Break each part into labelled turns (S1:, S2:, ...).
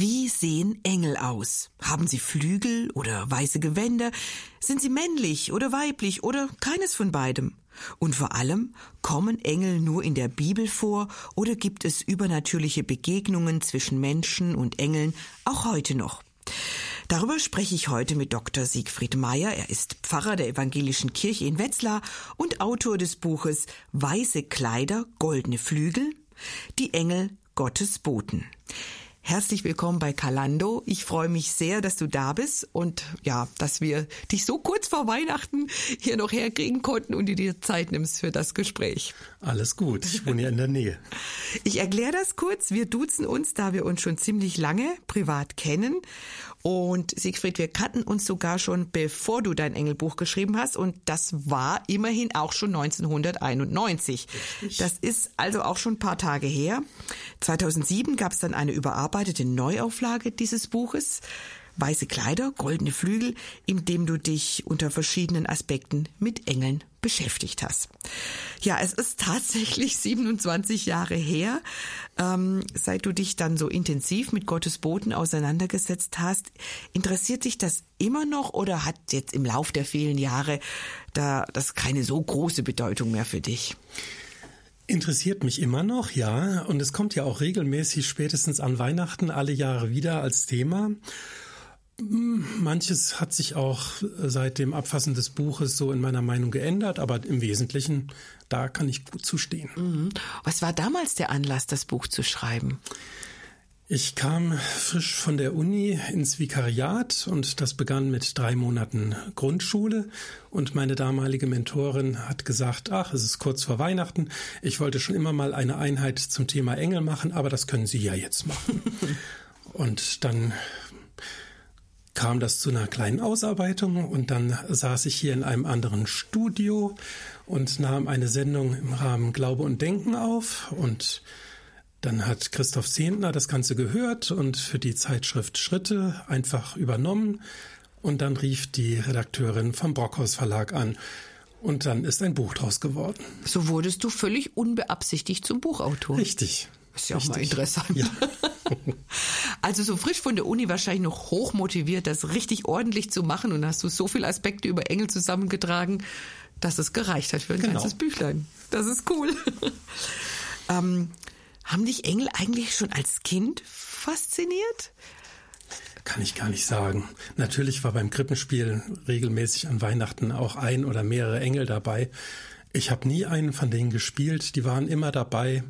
S1: Wie sehen Engel aus? Haben sie Flügel oder weiße Gewänder? Sind sie männlich oder weiblich oder keines von beidem? Und vor allem, kommen Engel nur in der Bibel vor oder gibt es übernatürliche Begegnungen zwischen Menschen und Engeln auch heute noch? Darüber spreche ich heute mit Dr. Siegfried Meyer. Er ist Pfarrer der Evangelischen Kirche in Wetzlar und Autor des Buches Weiße Kleider, goldene Flügel, die Engel Gottes Boten. Herzlich willkommen bei Kalando. Ich freue mich sehr, dass du da bist und ja, dass wir dich so kurz vor Weihnachten hier noch herkriegen konnten und du dir Zeit nimmst für das Gespräch.
S2: Alles gut, ich wohne ja in der Nähe.
S1: Ich erkläre das kurz. Wir duzen uns, da wir uns schon ziemlich lange privat kennen und Siegfried, wir kannten uns sogar schon, bevor du dein Engelbuch geschrieben hast. Und das war immerhin auch schon 1991. Richtig. Das ist also auch schon ein paar Tage her. 2007 gab es dann eine überarbeitete Neuauflage dieses Buches weiße Kleider, goldene Flügel, indem du dich unter verschiedenen Aspekten mit Engeln beschäftigt hast. Ja, es ist tatsächlich 27 Jahre her, ähm, seit du dich dann so intensiv mit Gottes Boten auseinandergesetzt hast. Interessiert dich das immer noch oder hat jetzt im Lauf der vielen Jahre da das keine so große Bedeutung mehr für dich?
S2: Interessiert mich immer noch, ja. Und es kommt ja auch regelmäßig spätestens an Weihnachten alle Jahre wieder als Thema. Manches hat sich auch seit dem Abfassen des Buches so in meiner Meinung geändert, aber im Wesentlichen, da kann ich gut zustehen. Mhm.
S1: Was war damals der Anlass, das Buch zu schreiben?
S2: Ich kam frisch von der Uni ins Vikariat und das begann mit drei Monaten Grundschule und meine damalige Mentorin hat gesagt, ach, es ist kurz vor Weihnachten, ich wollte schon immer mal eine Einheit zum Thema Engel machen, aber das können Sie ja jetzt machen. und dann kam das zu einer kleinen Ausarbeitung und dann saß ich hier in einem anderen Studio und nahm eine Sendung im Rahmen Glaube und Denken auf und dann hat Christoph Zehntner das Ganze gehört und für die Zeitschrift Schritte einfach übernommen und dann rief die Redakteurin vom Brockhaus Verlag an und dann ist ein Buch draus geworden.
S1: So wurdest du völlig unbeabsichtigt zum Buchautor.
S2: Richtig.
S1: Ist ja auch
S2: Richtig.
S1: mal interessant. Ja. also so frisch von der Uni wahrscheinlich noch hoch motiviert, das richtig ordentlich zu machen und hast du so viele Aspekte über Engel zusammengetragen, dass es gereicht hat für ein genau. ganzes Büchlein. Das ist cool. ähm, haben dich Engel eigentlich schon als Kind fasziniert?
S2: Kann ich gar nicht sagen. Natürlich war beim Krippenspiel regelmäßig an Weihnachten auch ein oder mehrere Engel dabei. Ich habe nie einen von denen gespielt, die waren immer dabei.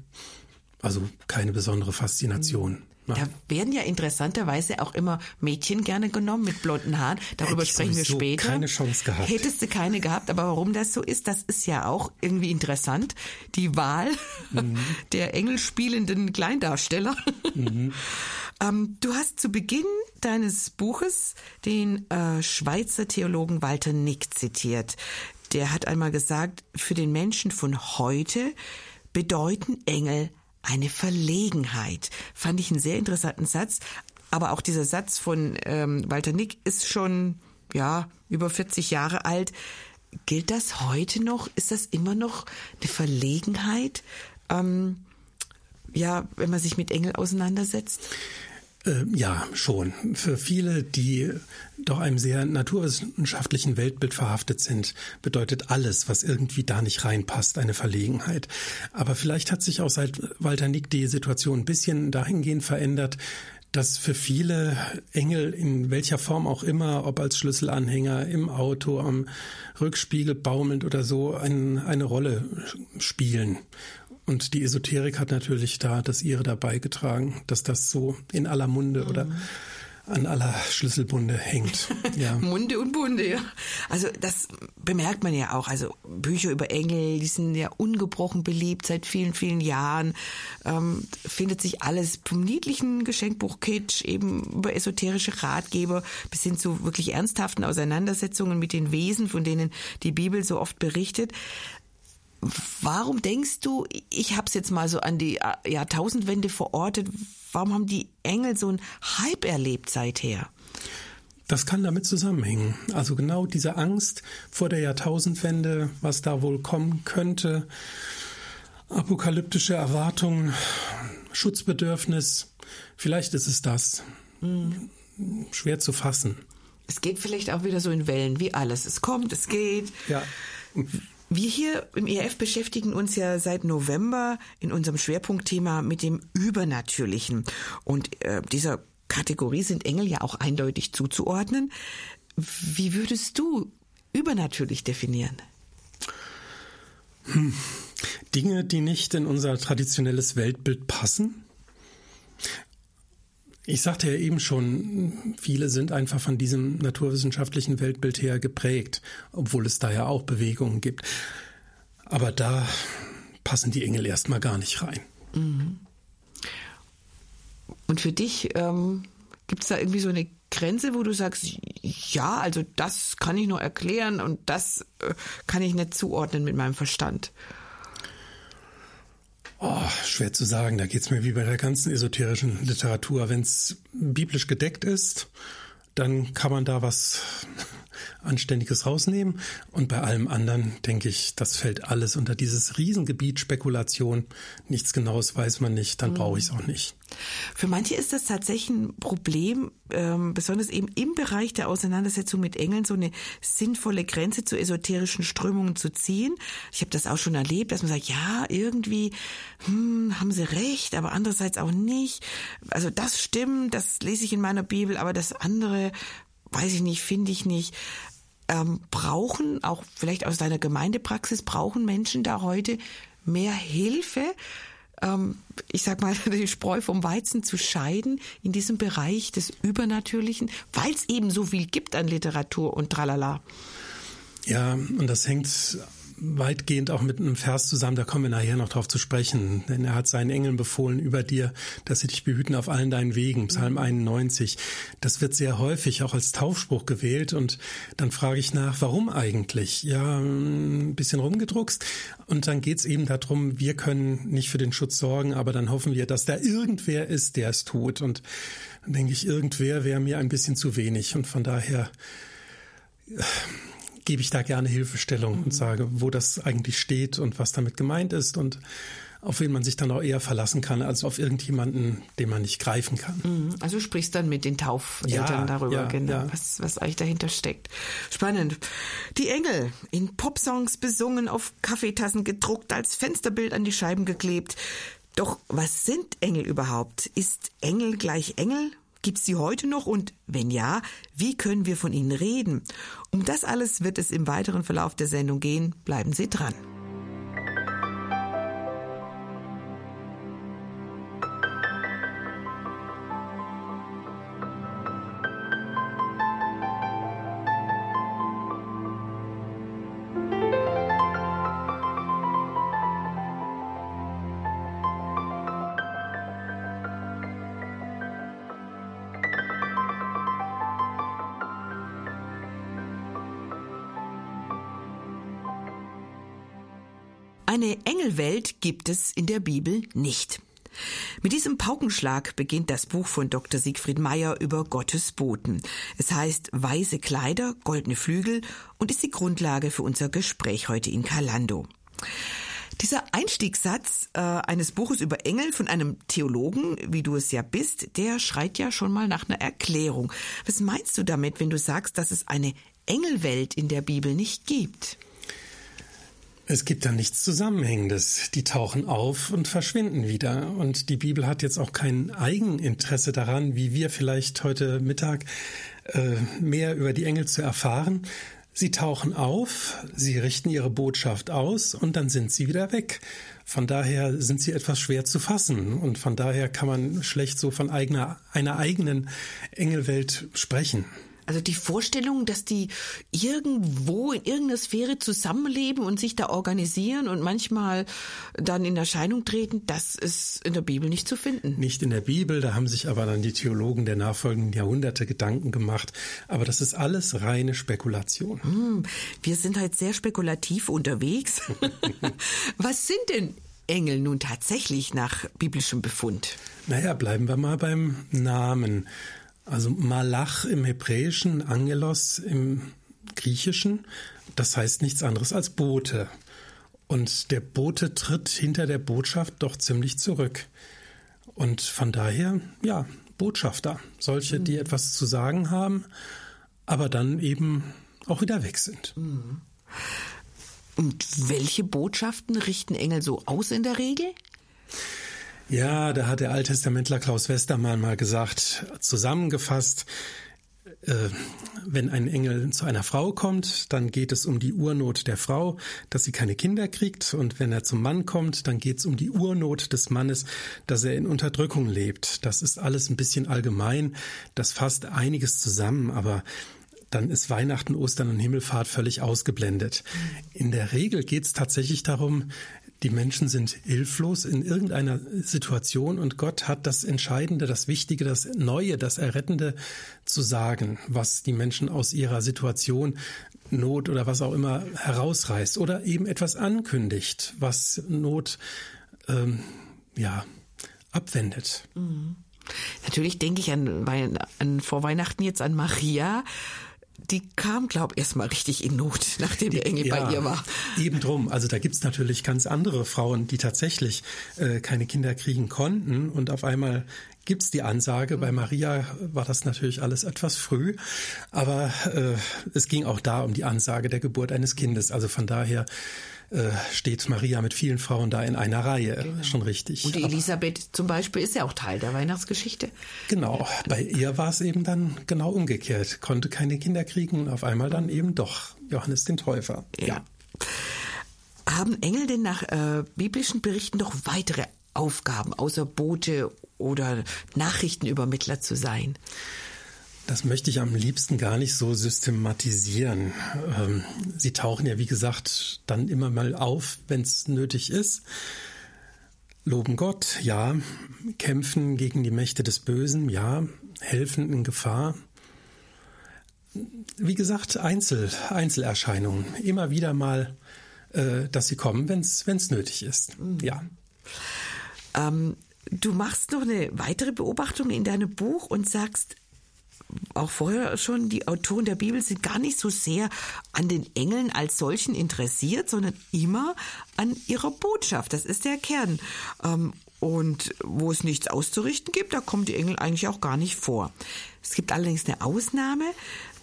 S2: Also keine besondere Faszination.
S1: Ja. Da werden ja interessanterweise auch immer Mädchen gerne genommen mit blonden Haaren. Darüber sprechen wir später.
S2: Keine Chance gehabt.
S1: Hättest du keine gehabt, aber warum das so ist, das ist ja auch irgendwie interessant. Die Wahl mhm. der engelspielenden Kleindarsteller. Mhm. ähm, du hast zu Beginn deines Buches den äh, Schweizer Theologen Walter Nick zitiert. Der hat einmal gesagt, für den Menschen von heute bedeuten Engel eine Verlegenheit. Fand ich einen sehr interessanten Satz. Aber auch dieser Satz von ähm, Walter Nick ist schon, ja, über 40 Jahre alt. Gilt das heute noch? Ist das immer noch eine Verlegenheit? Ähm, ja, wenn man sich mit Engel auseinandersetzt?
S2: Äh, ja, schon. Für viele, die doch einem sehr naturwissenschaftlichen Weltbild verhaftet sind, bedeutet alles, was irgendwie da nicht reinpasst, eine Verlegenheit. Aber vielleicht hat sich auch seit Walter Nick die Situation ein bisschen dahingehend verändert, dass für viele Engel in welcher Form auch immer, ob als Schlüsselanhänger, im Auto, am Rückspiegel baumelnd oder so, ein, eine Rolle spielen. Und die Esoterik hat natürlich da das ihre dabei getragen, dass das so in aller Munde mhm. oder an aller Schlüsselbunde hängt.
S1: Ja. Munde und Bunde, ja. Also das bemerkt man ja auch. Also Bücher über Engel, die sind ja ungebrochen beliebt seit vielen, vielen Jahren. Ähm, findet sich alles vom niedlichen Geschenkbuch Kitsch, eben über esoterische Ratgeber bis hin zu wirklich ernsthaften Auseinandersetzungen mit den Wesen, von denen die Bibel so oft berichtet. Warum denkst du, ich habe es jetzt mal so an die äh, Jahrtausendwende verortet, warum haben die Engel so einen Hype erlebt seither?
S2: Das kann damit zusammenhängen. Also genau diese Angst vor der Jahrtausendwende, was da wohl kommen könnte, apokalyptische Erwartungen, Schutzbedürfnis, Vielleicht ist es das. Mhm. Schwer zu fassen.
S1: Es geht vielleicht auch wieder so in Wellen, wie alles. Es kommt, es geht.
S2: Ja.
S1: Wir hier im ERF beschäftigen uns ja seit November in unserem Schwerpunktthema mit dem Übernatürlichen. Und äh, dieser Kategorie sind Engel ja auch eindeutig zuzuordnen. Wie würdest du übernatürlich definieren?
S2: Hm. Dinge, die nicht in unser traditionelles Weltbild passen? Ich sagte ja eben schon, viele sind einfach von diesem naturwissenschaftlichen Weltbild her geprägt, obwohl es da ja auch Bewegungen gibt. Aber da passen die Engel erstmal gar nicht rein. Mhm.
S1: Und für dich ähm, gibt es da irgendwie so eine Grenze, wo du sagst, ja, also das kann ich nur erklären und das äh, kann ich nicht zuordnen mit meinem Verstand?
S2: Oh, schwer zu sagen. Da geht's mir wie bei der ganzen esoterischen Literatur. Wenn es biblisch gedeckt ist, dann kann man da was Anständiges rausnehmen. Und bei allem anderen denke ich, das fällt alles unter dieses Riesengebiet Spekulation. Nichts Genaues weiß man nicht, dann mhm. brauche ich es auch nicht.
S1: Für manche ist das tatsächlich ein Problem, ähm, besonders eben im Bereich der Auseinandersetzung mit Engeln so eine sinnvolle Grenze zu esoterischen Strömungen zu ziehen. Ich habe das auch schon erlebt, dass man sagt, ja, irgendwie hm, haben sie recht, aber andererseits auch nicht. Also das stimmt, das lese ich in meiner Bibel, aber das andere weiß ich nicht, finde ich nicht. Ähm, brauchen, auch vielleicht aus deiner Gemeindepraxis, brauchen Menschen da heute mehr Hilfe, ähm, ich sag mal, die Spreu vom Weizen zu scheiden in diesem Bereich des Übernatürlichen, weil es eben so viel gibt an Literatur und tralala.
S2: Ja, und das hängt weitgehend auch mit einem Vers zusammen, da kommen wir nachher noch drauf zu sprechen. Denn er hat seinen Engeln befohlen über dir, dass sie dich behüten auf allen deinen Wegen. Psalm 91. Mhm. Das wird sehr häufig auch als Taufspruch gewählt. Und dann frage ich nach, warum eigentlich? Ja, ein bisschen rumgedruckst. Und dann geht's eben darum, wir können nicht für den Schutz sorgen, aber dann hoffen wir, dass da irgendwer ist, der es tut. Und dann denke ich, irgendwer wäre mir ein bisschen zu wenig. Und von daher gebe ich da gerne Hilfestellung mhm. und sage, wo das eigentlich steht und was damit gemeint ist und auf wen man sich dann auch eher verlassen kann, als auf irgendjemanden, den man nicht greifen kann.
S1: Mhm. Also du sprichst dann mit den Taufeltern ja, darüber, ja, genau, ja. Was, was eigentlich dahinter steckt. Spannend. Die Engel, in Popsongs besungen, auf Kaffeetassen gedruckt, als Fensterbild an die Scheiben geklebt. Doch was sind Engel überhaupt? Ist Engel gleich Engel? Gibt es sie heute noch und wenn ja, wie können wir von ihnen reden? Um das alles wird es im weiteren Verlauf der Sendung gehen. Bleiben Sie dran. Gibt es in der Bibel nicht. Mit diesem Paukenschlag beginnt das Buch von Dr. Siegfried Meyer über Gottes Boten. Es heißt Weiße Kleider, goldene Flügel und ist die Grundlage für unser Gespräch heute in Kalando. Dieser Einstiegssatz äh, eines Buches über Engel von einem Theologen, wie du es ja bist, der schreit ja schon mal nach einer Erklärung. Was meinst du damit, wenn du sagst, dass es eine Engelwelt in der Bibel nicht gibt?
S2: Es gibt da nichts Zusammenhängendes. Die tauchen auf und verschwinden wieder. Und die Bibel hat jetzt auch kein Eigeninteresse daran, wie wir vielleicht heute Mittag äh, mehr über die Engel zu erfahren. Sie tauchen auf, sie richten ihre Botschaft aus und dann sind sie wieder weg. Von daher sind sie etwas schwer zu fassen und von daher kann man schlecht so von eigener, einer eigenen Engelwelt sprechen.
S1: Also die Vorstellung, dass die irgendwo in irgendeiner Sphäre zusammenleben und sich da organisieren und manchmal dann in Erscheinung treten, das ist in der Bibel nicht zu finden.
S2: Nicht in der Bibel, da haben sich aber dann die Theologen der nachfolgenden Jahrhunderte Gedanken gemacht. Aber das ist alles reine Spekulation.
S1: Hm, wir sind halt sehr spekulativ unterwegs. Was sind denn Engel nun tatsächlich nach biblischem Befund?
S2: Naja, bleiben wir mal beim Namen. Also Malach im Hebräischen, Angelos im Griechischen, das heißt nichts anderes als Bote. Und der Bote tritt hinter der Botschaft doch ziemlich zurück. Und von daher, ja, Botschafter, solche, die mhm. etwas zu sagen haben, aber dann eben auch wieder weg sind. Mhm.
S1: Und welche Botschaften richten Engel so aus in der Regel?
S2: Ja, da hat der Alttestamentler Klaus Westermann mal gesagt, zusammengefasst, äh, wenn ein Engel zu einer Frau kommt, dann geht es um die Urnot der Frau, dass sie keine Kinder kriegt. Und wenn er zum Mann kommt, dann geht es um die Urnot des Mannes, dass er in Unterdrückung lebt. Das ist alles ein bisschen allgemein. Das fasst einiges zusammen, aber dann ist Weihnachten, Ostern und Himmelfahrt völlig ausgeblendet. In der Regel geht es tatsächlich darum, die Menschen sind hilflos in irgendeiner Situation und Gott hat das Entscheidende, das Wichtige, das Neue, das Errettende zu sagen, was die Menschen aus ihrer Situation, Not oder was auch immer herausreißt oder eben etwas ankündigt, was Not ähm, ja abwendet.
S1: Mhm. Natürlich denke ich an, an vor Weihnachten jetzt an Maria, die kam, glaub erst mal richtig in Not, nachdem der Engel ja, bei ihr war.
S2: Eben drum. Also da gibt's natürlich ganz andere Frauen, die tatsächlich äh, keine Kinder kriegen konnten und auf einmal gibt's die Ansage. Bei Maria war das natürlich alles etwas früh, aber äh, es ging auch da um die Ansage der Geburt eines Kindes. Also von daher äh, steht Maria mit vielen Frauen da in einer Reihe. Genau. Schon richtig.
S1: Und die Elisabeth Aber, zum Beispiel ist ja auch Teil der Weihnachtsgeschichte.
S2: Genau. Bei ihr war es eben dann genau umgekehrt. Konnte keine Kinder kriegen und auf einmal dann eben doch Johannes den Täufer.
S1: Ja. ja. Haben Engel denn nach äh, biblischen Berichten noch weitere Aufgaben, außer Bote oder Nachrichtenübermittler zu sein?
S2: Das möchte ich am liebsten gar nicht so systematisieren. Ähm, sie tauchen ja, wie gesagt, dann immer mal auf, wenn es nötig ist. Loben Gott, ja. Kämpfen gegen die Mächte des Bösen, ja. Helfen in Gefahr. Wie gesagt, Einzel, Einzelerscheinungen. Immer wieder mal, äh, dass sie kommen, wenn es nötig ist. Mhm. Ja.
S1: Ähm, du machst noch eine weitere Beobachtung in deinem Buch und sagst, auch vorher schon, die Autoren der Bibel sind gar nicht so sehr an den Engeln als solchen interessiert, sondern immer an ihrer Botschaft. Das ist der Kern. Ähm, und wo es nichts auszurichten gibt, da kommen die Engel eigentlich auch gar nicht vor. Es gibt allerdings eine Ausnahme.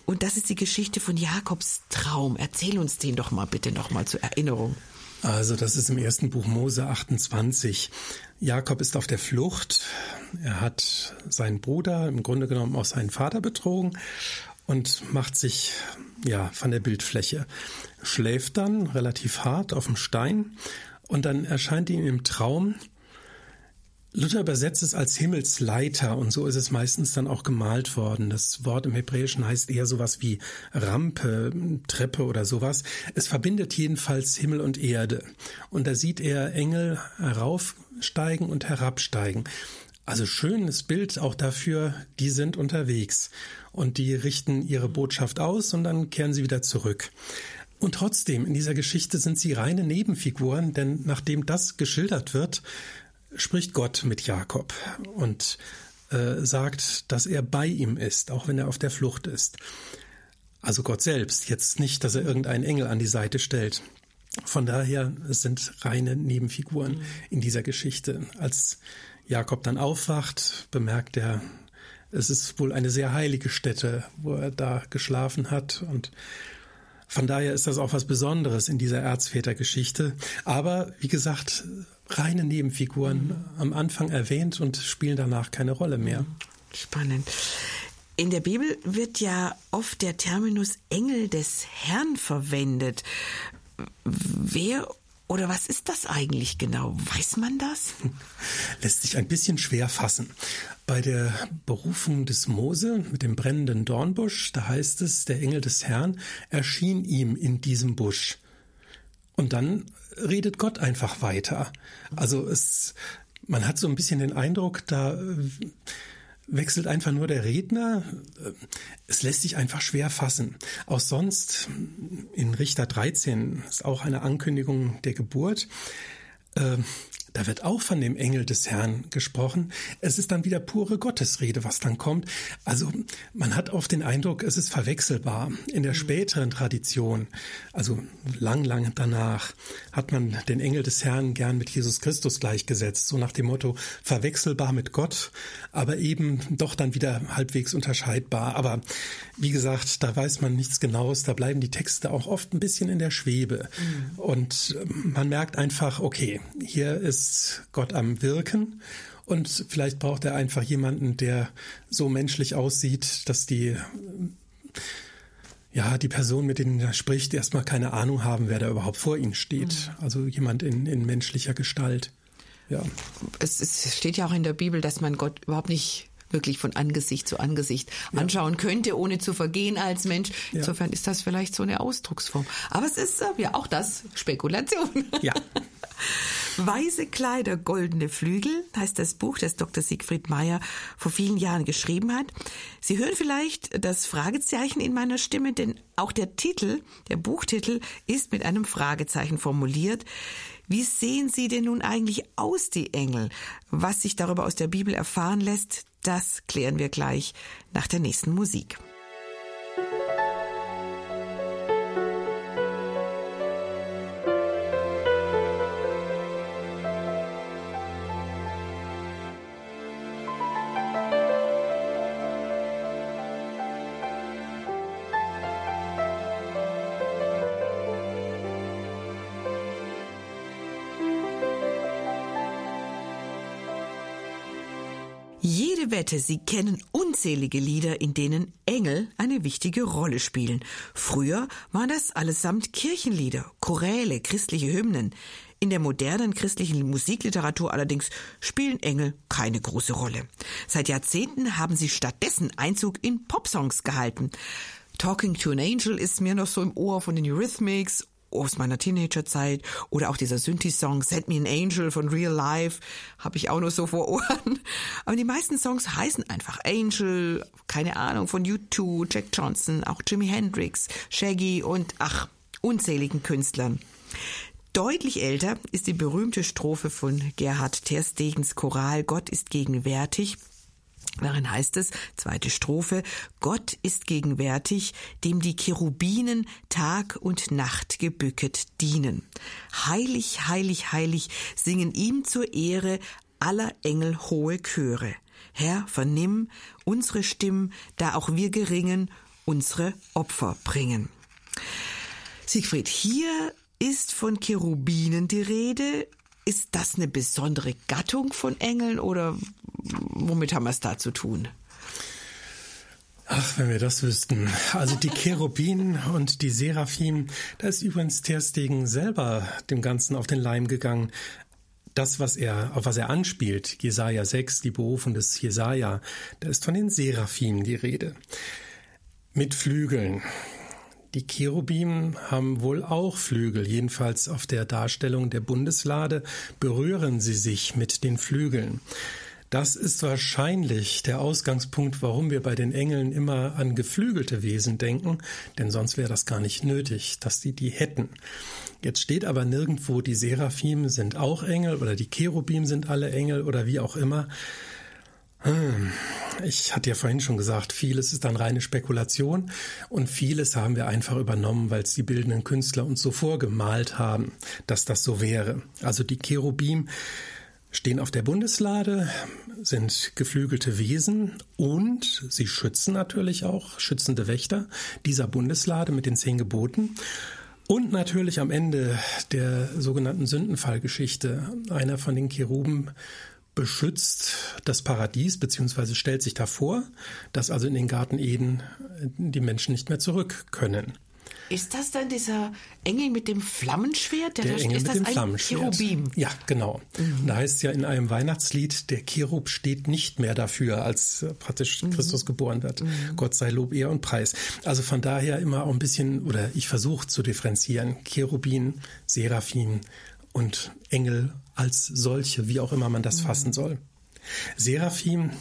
S1: Und das ist die Geschichte von Jakobs Traum. Erzähl uns den doch mal bitte noch mal zur Erinnerung.
S2: Also das ist im ersten Buch Mose 28. Jakob ist auf der Flucht. Er hat seinen Bruder, im Grunde genommen auch seinen Vater betrogen und macht sich ja von der Bildfläche. Schläft dann relativ hart auf dem Stein und dann erscheint ihm im Traum Luther übersetzt es als Himmelsleiter und so ist es meistens dann auch gemalt worden. Das Wort im Hebräischen heißt eher sowas wie Rampe, Treppe oder sowas. Es verbindet jedenfalls Himmel und Erde. Und da sieht er Engel heraufsteigen und herabsteigen. Also schönes Bild auch dafür, die sind unterwegs und die richten ihre Botschaft aus und dann kehren sie wieder zurück. Und trotzdem, in dieser Geschichte sind sie reine Nebenfiguren, denn nachdem das geschildert wird, spricht Gott mit Jakob und äh, sagt, dass er bei ihm ist, auch wenn er auf der Flucht ist. Also Gott selbst, jetzt nicht, dass er irgendeinen Engel an die Seite stellt. Von daher sind reine Nebenfiguren mhm. in dieser Geschichte. Als Jakob dann aufwacht, bemerkt er, es ist wohl eine sehr heilige Stätte, wo er da geschlafen hat und von daher ist das auch was Besonderes in dieser Erzvätergeschichte. Aber wie gesagt, reine Nebenfiguren mhm. am Anfang erwähnt und spielen danach keine Rolle mehr.
S1: Spannend. In der Bibel wird ja oft der Terminus Engel des Herrn verwendet. Wer oder was ist das eigentlich genau? Weiß man das?
S2: Lässt sich ein bisschen schwer fassen. Bei der Berufung des Mose mit dem brennenden Dornbusch, da heißt es, der Engel des Herrn erschien ihm in diesem Busch. Und dann redet Gott einfach weiter. Also es, man hat so ein bisschen den Eindruck, da wechselt einfach nur der Redner. Es lässt sich einfach schwer fassen. Auch sonst in Richter 13 ist auch eine Ankündigung der Geburt. Da wird auch von dem Engel des Herrn gesprochen. Es ist dann wieder pure Gottesrede, was dann kommt. Also man hat oft den Eindruck, es ist verwechselbar. In der späteren Tradition, also lang, lang danach, hat man den Engel des Herrn gern mit Jesus Christus gleichgesetzt, so nach dem Motto verwechselbar mit Gott, aber eben doch dann wieder halbwegs unterscheidbar. Aber wie gesagt, da weiß man nichts Genaues, da bleiben die Texte auch oft ein bisschen in der Schwebe. Mhm. Und ähm, man merkt einfach, okay, hier ist Gott am Wirken und vielleicht braucht er einfach jemanden, der so menschlich aussieht, dass die ja, die Person, mit denen er spricht, erstmal keine Ahnung haben, wer da überhaupt vor ihnen steht. Mhm. Also jemand in, in menschlicher Gestalt. Ja.
S1: Es, es steht ja auch in der Bibel, dass man Gott überhaupt nicht wirklich von Angesicht zu Angesicht ja. anschauen könnte, ohne zu vergehen als Mensch. Ja. Insofern ist das vielleicht so eine Ausdrucksform. Aber es ist äh, ja auch das Spekulation.
S2: Ja.
S1: Weiße Kleider, goldene Flügel heißt das Buch, das Dr. Siegfried Meyer vor vielen Jahren geschrieben hat. Sie hören vielleicht das Fragezeichen in meiner Stimme, denn auch der Titel, der Buchtitel, ist mit einem Fragezeichen formuliert. Wie sehen sie denn nun eigentlich aus, die Engel? Was sich darüber aus der Bibel erfahren lässt, das klären wir gleich nach der nächsten Musik. Wette, Sie kennen unzählige Lieder, in denen Engel eine wichtige Rolle spielen. Früher waren das allesamt Kirchenlieder, Choräle, christliche Hymnen. In der modernen christlichen Musikliteratur allerdings spielen Engel keine große Rolle. Seit Jahrzehnten haben sie stattdessen Einzug in Popsongs gehalten. Talking to an Angel ist mir noch so im Ohr von den Eurythmics aus meiner Teenagerzeit oder auch dieser Synthi-Song Send Me an Angel von Real Life habe ich auch noch so vor Ohren. Aber die meisten Songs heißen einfach Angel, keine Ahnung, von U2, Jack Johnson, auch Jimi Hendrix, Shaggy und ach, unzähligen Künstlern. Deutlich älter ist die berühmte Strophe von Gerhard Terstegens Choral Gott ist gegenwärtig Darin heißt es, zweite Strophe, Gott ist gegenwärtig, dem die Cherubinen Tag und Nacht gebücket dienen. Heilig, heilig, heilig singen ihm zur Ehre aller Engel hohe Chöre. Herr, vernimm unsere Stimmen, da auch wir geringen unsere Opfer bringen. Siegfried, hier ist von Cherubinen die Rede. Ist das eine besondere Gattung von Engeln oder womit haben wir es da zu tun?
S2: Ach, wenn wir das wüssten. Also die Cherubinen und die Seraphim, da ist übrigens Terstegen selber dem Ganzen auf den Leim gegangen. Das, was er, auf was er anspielt, Jesaja 6, die Berufung des Jesaja, da ist von den Seraphim die Rede. Mit Flügeln. Die Cherubim haben wohl auch Flügel, jedenfalls auf der Darstellung der Bundeslade berühren sie sich mit den Flügeln. Das ist wahrscheinlich der Ausgangspunkt, warum wir bei den Engeln immer an geflügelte Wesen denken, denn sonst wäre das gar nicht nötig, dass die die hätten. Jetzt steht aber nirgendwo, die Seraphim sind auch Engel oder die Cherubim sind alle Engel oder wie auch immer. Ich hatte ja vorhin schon gesagt, vieles ist dann reine Spekulation und vieles haben wir einfach übernommen, weil es die bildenden Künstler uns so vorgemalt haben, dass das so wäre. Also die Cherubim stehen auf der Bundeslade, sind geflügelte Wesen und sie schützen natürlich auch, schützende Wächter dieser Bundeslade mit den zehn Geboten. Und natürlich am Ende der sogenannten Sündenfallgeschichte, einer von den Cheruben beschützt das Paradies beziehungsweise stellt sich davor, dass also in den Garten Eden die Menschen nicht mehr zurück können.
S1: Ist das dann dieser Engel mit dem Flammenschwert?
S2: Der, der Engel
S1: ist
S2: mit dem Flammenschwert.
S1: Cherubim?
S2: Ja, genau. Mhm. Da heißt es ja in einem Weihnachtslied, der Cherub steht nicht mehr dafür, als äh, praktisch mhm. Christus geboren wird. Mhm. Gott sei Lob, Ehr und Preis. Also von daher immer auch ein bisschen, oder ich versuche zu differenzieren, Cherubin, Seraphim und Engel als solche, wie auch immer man das mhm. fassen soll. Seraphim,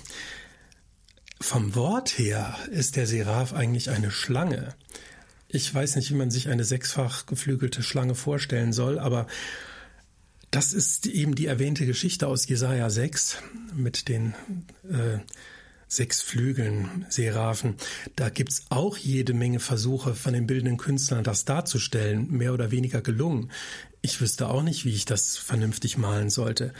S2: vom Wort her ist der Seraph eigentlich eine Schlange. Ich weiß nicht, wie man sich eine sechsfach geflügelte Schlange vorstellen soll, aber Das ist eben die erwähnte Geschichte aus Jesaja 6 mit den äh, sechs Flügeln, Seraphen. Da gibt's auch jede Menge Versuche von den bildenden Künstlern, das darzustellen, mehr oder weniger gelungen. Ich wüsste auch nicht, wie ich das vernünftig malen sollte.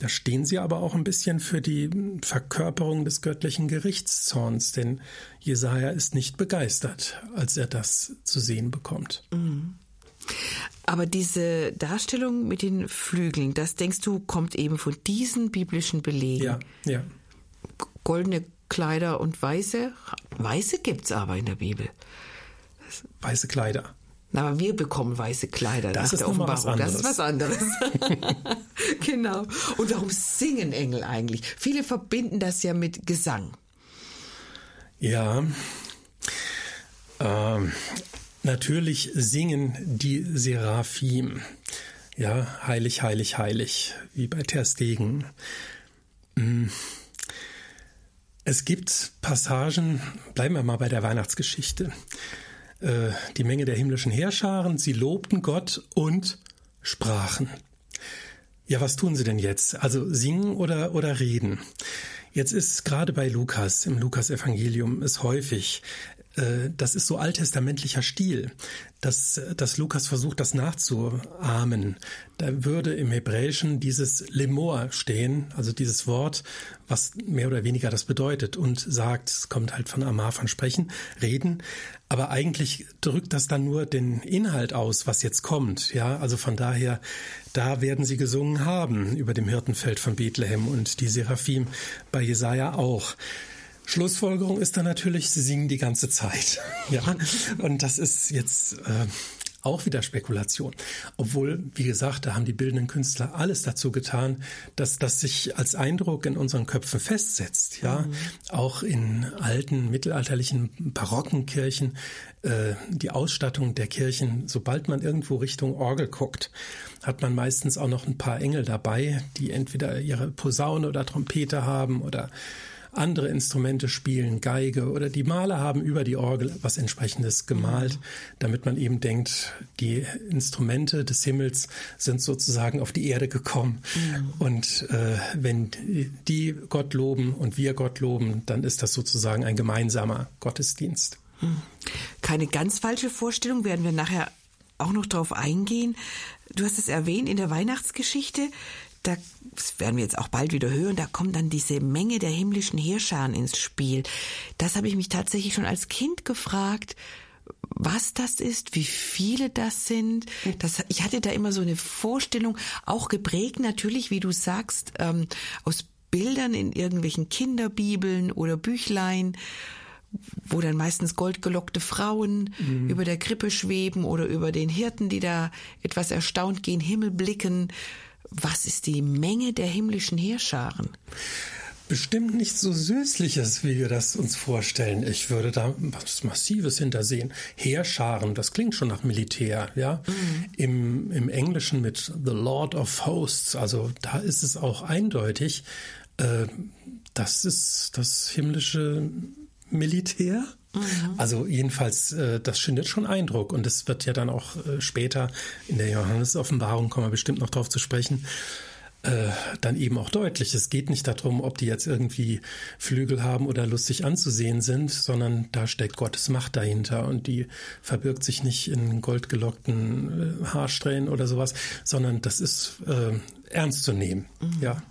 S2: Da stehen sie aber auch ein bisschen für die Verkörperung des göttlichen Gerichtszorns, denn Jesaja ist nicht begeistert, als er das zu sehen bekommt. Mhm.
S1: Aber diese Darstellung mit den Flügeln, das denkst du, kommt eben von diesen biblischen Belegen.
S2: Ja, ja.
S1: Goldene Kleider und weiße. Weiße gibt's aber in der Bibel.
S2: Weiße Kleider.
S1: Na, aber wir bekommen weiße Kleider
S2: das nach der Offenbarung.
S1: Das ist was anderes. genau. Und warum singen Engel eigentlich? Viele verbinden das ja mit Gesang.
S2: Ja. Ähm, Natürlich singen die Seraphim. Ja, heilig, heilig, heilig, wie bei Ter Stegen. Mm. Es gibt Passagen, bleiben wir mal bei der Weihnachtsgeschichte. Äh, die Menge der himmlischen Heerscharen, sie lobten Gott und sprachen. Ja, was tun sie denn jetzt? Also singen oder, oder reden? Jetzt ist gerade bei Lukas, im Lukas-Evangelium, ist häufig äh, das ist so alttestamentlicher Stil, dass, dass Lukas versucht, das nachzuahmen. Da würde im Hebräischen dieses Lemor stehen, also dieses Wort, was mehr oder weniger das bedeutet und sagt, es kommt halt von Amar von Sprechen, Reden, aber eigentlich drückt das dann nur den Inhalt aus, was jetzt kommt. Ja, also von daher, da werden sie gesungen haben über dem Hirtenfeld von Bethlehem und die Seraphim bei Jesaja auch. Schlussfolgerung ist dann natürlich, sie singen die ganze Zeit. ja, und das ist jetzt äh, auch wieder Spekulation. Obwohl, wie gesagt, da haben die bildenden Künstler alles dazu getan, dass das sich als Eindruck in unseren Köpfen festsetzt. Ja, mhm. auch in alten mittelalterlichen barocken Kirchen äh, die Ausstattung der Kirchen, sobald man irgendwo Richtung Orgel guckt, hat man meistens auch noch ein paar Engel dabei, die entweder ihre Posaune oder Trompete haben oder andere Instrumente spielen, Geige oder die Maler haben über die Orgel was entsprechendes gemalt, damit man eben denkt, die Instrumente des Himmels sind sozusagen auf die Erde gekommen. Mhm. Und äh, wenn die Gott loben und wir Gott loben, dann ist das sozusagen ein gemeinsamer Gottesdienst. Mhm.
S1: Keine ganz falsche Vorstellung, werden wir nachher auch noch darauf eingehen. Du hast es erwähnt in der Weihnachtsgeschichte, da das werden wir jetzt auch bald wieder hören, da kommt dann diese Menge der himmlischen Heerscharen ins Spiel. Das habe ich mich tatsächlich schon als Kind gefragt, was das ist, wie viele das sind. Das, ich hatte da immer so eine Vorstellung, auch geprägt natürlich, wie du sagst, ähm, aus Bildern in irgendwelchen Kinderbibeln oder Büchlein wo dann meistens goldgelockte Frauen mhm. über der Krippe schweben oder über den Hirten, die da etwas erstaunt gen Himmel blicken. Was ist die Menge der himmlischen Heerscharen?
S2: Bestimmt nicht so Süßliches, wie wir das uns vorstellen. Ich würde da was Massives hintersehen. Heerscharen, das klingt schon nach Militär, ja. Mhm. Im, Im Englischen mit The Lord of Hosts, also da ist es auch eindeutig, äh, das ist das himmlische Militär. Mhm. Also jedenfalls, äh, das schindet schon Eindruck und es wird ja dann auch äh, später in der Johannes-Offenbarung, kommen wir bestimmt noch darauf zu sprechen, äh, dann eben auch deutlich. Es geht nicht darum, ob die jetzt irgendwie Flügel haben oder lustig anzusehen sind, sondern da steckt Gottes Macht dahinter und die verbirgt sich nicht in goldgelockten äh, Haarsträhnen oder sowas, sondern das ist äh, ernst zu nehmen. Mhm. Ja.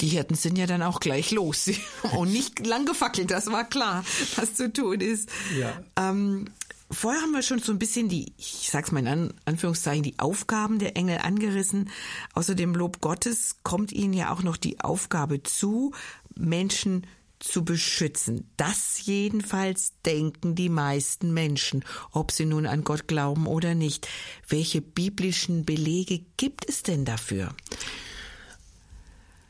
S1: Die Hirten sind ja dann auch gleich los und nicht lang gefackelt, das war klar, was zu tun ist. Ja. Ähm, vorher haben wir schon so ein bisschen die, ich sag's mal in Anführungszeichen, die Aufgaben der Engel angerissen. Außer dem Lob Gottes kommt ihnen ja auch noch die Aufgabe zu, Menschen zu beschützen. Das jedenfalls denken die meisten Menschen, ob sie nun an Gott glauben oder nicht. Welche biblischen Belege gibt es denn dafür?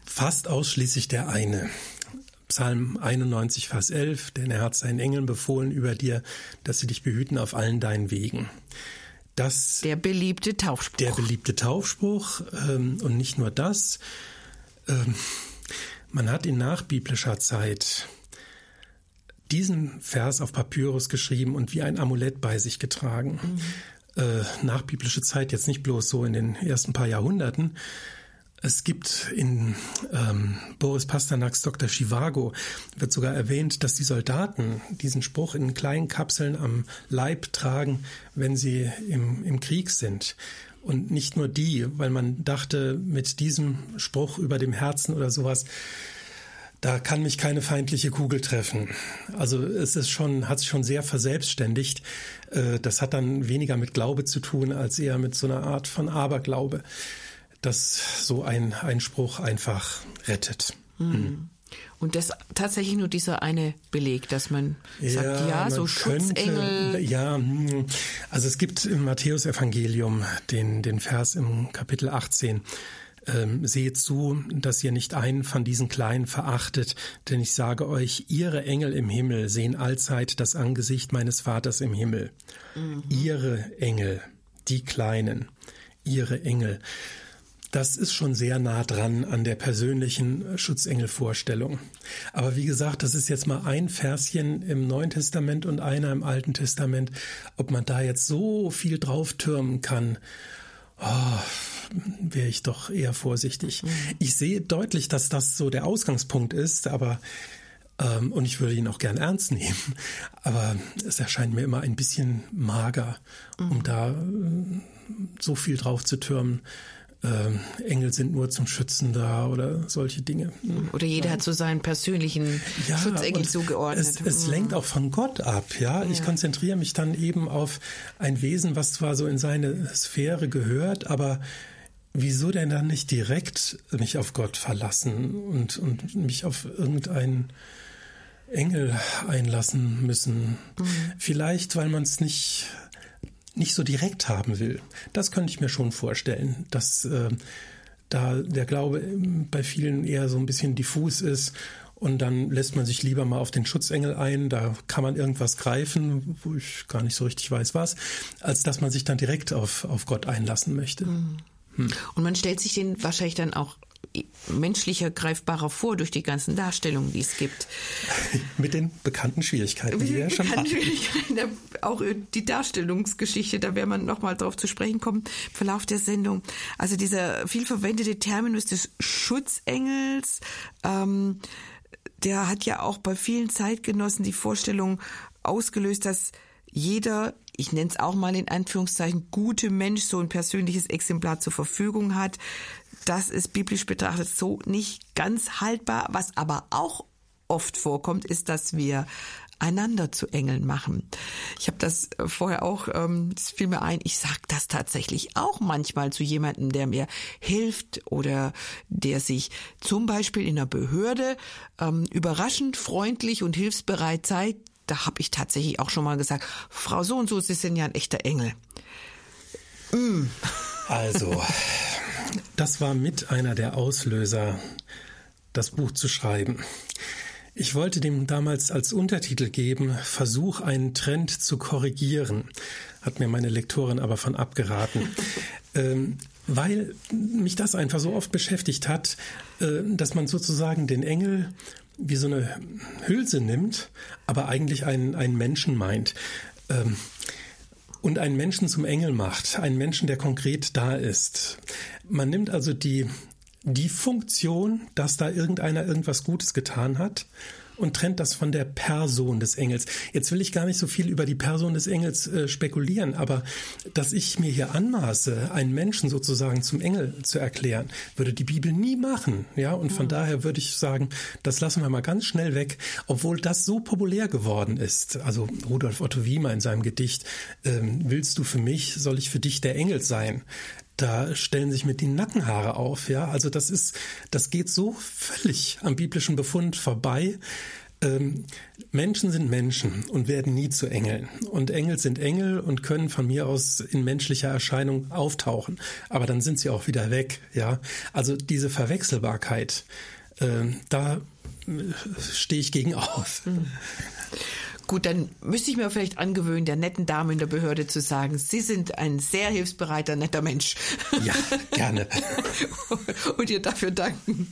S2: Fast ausschließlich der eine. Psalm 91, Vers 11, denn er hat seinen Engeln befohlen über dir, dass sie dich behüten auf allen deinen Wegen.
S1: Das, der beliebte Taufspruch.
S2: Der beliebte Taufspruch ähm, und nicht nur das. Ähm, man hat in nachbiblischer Zeit diesen Vers auf Papyrus geschrieben und wie ein Amulett bei sich getragen. Mhm. äh, nachbiblische Zeit, jetzt nicht bloß so in den ersten paar Jahrhunderten. Es gibt in ähm, Boris Pasternaks Dr. Chivago wird sogar erwähnt, dass die Soldaten diesen Spruch in kleinen Kapseln am Leib tragen, wenn sie im, im Krieg sind. Und nicht nur die, weil man dachte, mit diesem Spruch über dem Herzen oder sowas, da kann mich keine feindliche Kugel treffen. Also es ist schon, hat sich schon sehr verselbstständigt. Äh, das hat dann weniger mit Glaube zu tun, als eher mit so einer Art von Aberglaube, dass so ein Einspruch einfach rettet. Mhm.
S1: Und das tatsächlich nur dieser eine Beleg, dass man ja, sagt, ja, so Schutzengel.
S2: Könnte, ja, hm. also es gibt im Matthäusevangelium den, den Vers im Kapitel 18, ähm, seht zu, dass ihr nicht einen von diesen Kleinen verachtet, denn ich sage euch, ihre Engel im Himmel sehen allzeit das Angesicht meines Vaters im Himmel. Mhm. Ihre Engel, die Kleinen, ihre Engel. Das ist schon sehr nah dran an der persönlichen Schutzengelvorstellung. Aber wie gesagt, das ist jetzt mal ein Verschen im Neuen Testament und einer im Alten Testament. Ob man da jetzt so viel drauf türmen kann, oh, wäre ich doch eher vorsichtig. Mhm. Ich sehe deutlich, dass das so der Ausgangspunkt ist, aber ähm, und ich würde ihn auch gern ernst nehmen, aber es erscheint mir immer ein bisschen mager, um mhm. da äh, so viel drauf zu türmen ähm, Engel sind nur zum Schützen da oder solche Dinge.
S1: Hm. Oder jeder ja. hat so seinen persönlichen ja, Schutzengel zugeordnet.
S2: Es, es mhm. lenkt auch von Gott ab, ja? ja. Ich konzentriere mich dann eben auf ein Wesen, was zwar so in seine Sphäre gehört, aber wieso denn dann nicht direkt mich auf Gott verlassen und, und mich auf irgendeinen Engel einlassen müssen? Mhm. Vielleicht, weil man es nicht nicht so direkt haben will. Das könnte ich mir schon vorstellen, dass äh, da der Glaube bei vielen eher so ein bisschen diffus ist und dann lässt man sich lieber mal auf den Schutzengel ein, da kann man irgendwas greifen, wo ich gar nicht so richtig weiß was, als dass man sich dann direkt auf, auf Gott einlassen möchte. Mhm.
S1: Hm. Und man stellt sich den wahrscheinlich dann auch menschlicher, greifbarer vor durch die ganzen Darstellungen, die es gibt.
S2: Mit den bekannten Schwierigkeiten, die wir schon hatten.
S1: Auch die Darstellungsgeschichte, da werden wir nochmal drauf zu sprechen kommen, im Verlauf der Sendung. Also dieser viel verwendete Terminus des Schutzengels, ähm, der hat ja auch bei vielen Zeitgenossen die Vorstellung ausgelöst, dass jeder, ich nenne es auch mal in Anführungszeichen, gute Mensch so ein persönliches Exemplar zur Verfügung hat, das ist biblisch betrachtet so nicht ganz haltbar. Was aber auch oft vorkommt, ist, dass wir einander zu Engeln machen. Ich habe das äh, vorher auch, ähm, das fiel mir ein, ich sage das tatsächlich auch manchmal zu jemandem, der mir hilft oder der sich zum Beispiel in einer Behörde ähm, überraschend freundlich und hilfsbereit zeigt. Da habe ich tatsächlich auch schon mal gesagt, Frau so und so, Sie sind ja ein echter Engel.
S2: Mm. Also, das war mit einer der Auslöser, das Buch zu schreiben. Ich wollte dem damals als Untertitel geben, Versuch, einen Trend zu korrigieren. Hat mir meine Lektorin aber von abgeraten. ähm, weil mich das einfach so oft beschäftigt hat, äh, dass man sozusagen den Engel wie so eine Hülse nimmt, aber eigentlich einen, einen Menschen meint. Ähm, und einen Menschen zum Engel macht, einen Menschen, der konkret da ist. Man nimmt also die, die Funktion, dass da irgendeiner irgendwas Gutes getan hat und trennt das von der Person des Engels. Jetzt will ich gar nicht so viel über die Person des Engels äh, spekulieren, aber dass ich mir hier anmaße, einen Menschen sozusagen zum Engel zu erklären, würde die Bibel nie machen. Ja, und von mhm. daher würde ich sagen, das lassen wir mal ganz schnell weg, obwohl das so populär geworden ist. Also Rudolf Otto Wiemer in seinem Gedicht, ähm, willst du für mich, soll ich für dich der Engel sein? Da stellen sich mit die Nackenhaare auf, ja. Also das ist, das geht so völlig am biblischen Befund vorbei. Ähm, Menschen sind Menschen und werden nie zu Engeln. Und Engel sind Engel und können von mir aus in menschlicher Erscheinung auftauchen. Aber dann sind sie auch wieder weg, ja. Also diese Verwechselbarkeit, äh, da stehe ich gegen auf.
S1: Gut, dann müsste ich mir vielleicht angewöhnen, der netten Dame in der Behörde zu sagen, Sie sind ein sehr hilfsbereiter, netter Mensch.
S2: Ja, gerne.
S1: Und ihr dafür danken.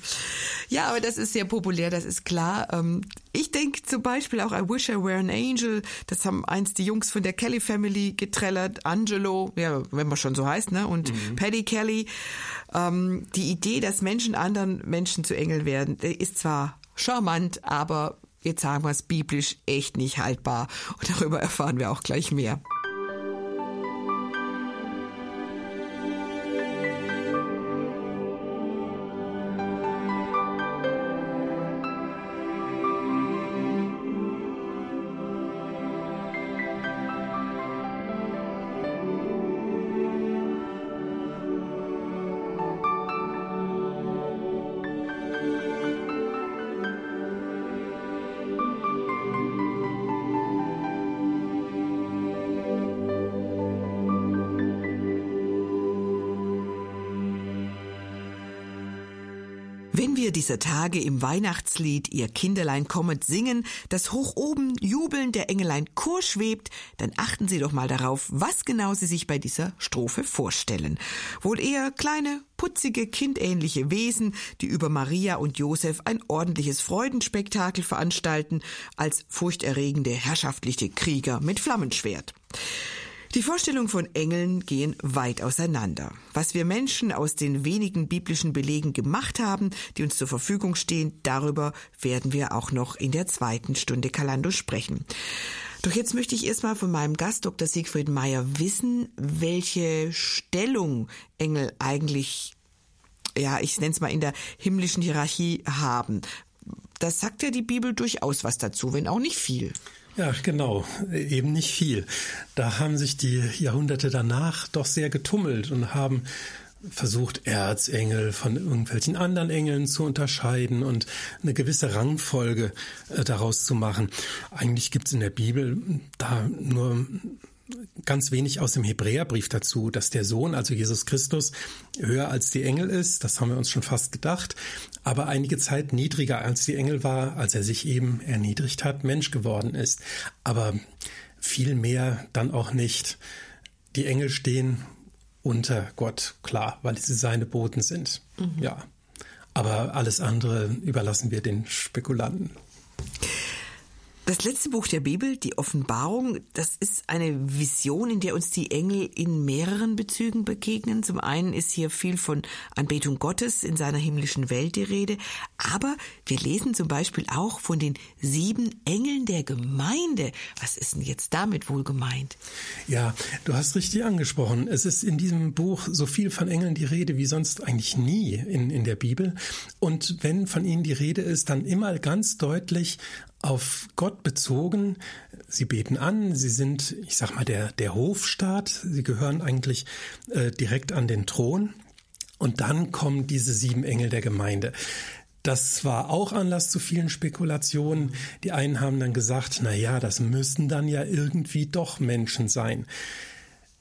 S1: Ja, aber das ist sehr populär, das ist klar. Ähm, ich denke zum Beispiel auch I Wish I Were an Angel. Das haben einst die Jungs von der Kelly Family getrellert. Angelo, ja, wenn man schon so heißt, ne? Und mhm. Paddy Kelly. Ähm, die Idee, dass Menschen anderen Menschen zu Engel werden, ist zwar charmant, aber jetzt sagen wir es biblisch echt nicht haltbar. Und darüber erfahren wir auch gleich mehr. Dieser Tage im Weihnachtslied Ihr Kinderlein kommet singen, das hoch oben jubeln der Engelein Chor schwebt, dann achten Sie doch mal darauf, was genau Sie sich bei dieser Strophe vorstellen. Wohl eher kleine, putzige, kindähnliche Wesen, die über Maria und Josef ein ordentliches Freudenspektakel veranstalten, als furchterregende, herrschaftliche Krieger mit Flammenschwert. Die Vorstellungen von Engeln gehen weit auseinander. Was wir Menschen aus den wenigen biblischen Belegen gemacht haben, die uns zur Verfügung stehen, darüber werden wir auch noch in der zweiten Stunde Kalando sprechen. Doch jetzt möchte ich erstmal von meinem Gast Dr. Siegfried Meyer wissen, welche Stellung Engel eigentlich, ja, ich nenne es mal in der himmlischen Hierarchie haben. Das sagt ja die Bibel durchaus was dazu, wenn auch nicht viel.
S2: Ja, genau, eben nicht viel. Da haben sich die Jahrhunderte danach doch sehr getummelt und haben versucht, Erzengel von irgendwelchen anderen Engeln zu unterscheiden und eine gewisse Rangfolge äh, daraus zu machen. Eigentlich gibt es in der Bibel da nur ganz wenig aus dem Hebräerbrief dazu, dass der Sohn, also Jesus Christus, höher als die Engel ist. Das haben wir uns schon fast gedacht. Aber einige Zeit niedriger als die Engel war, als er sich eben erniedrigt hat, Mensch geworden ist. Aber viel mehr dann auch nicht. Die Engel stehen unter Gott, klar, weil sie seine Boten sind. Mhm. Ja. Aber alles andere überlassen wir den Spekulanten.
S1: Das letzte Buch der Bibel, die Offenbarung, das ist eine Vision, in der uns die Engel in mehreren Bezügen begegnen. Zum einen ist hier viel von Anbetung Gottes in seiner himmlischen Welt die Rede, aber wir lesen zum Beispiel auch von den sieben Engeln der Gemeinde. Was ist denn jetzt damit wohl gemeint?
S2: Ja, du hast richtig angesprochen. Es ist in diesem Buch so viel von Engeln die Rede wie sonst eigentlich nie in, in der Bibel. Und wenn von ihnen die Rede ist, dann immer ganz deutlich auf Gott bezogen. Sie beten an, sie sind, ich sag mal, der, der Hofstaat, sie gehören eigentlich äh, direkt an den Thron. Und dann kommen diese sieben Engel der Gemeinde. Das war auch Anlass zu vielen Spekulationen. Die einen haben dann gesagt, na ja, das müssen dann ja irgendwie doch Menschen sein.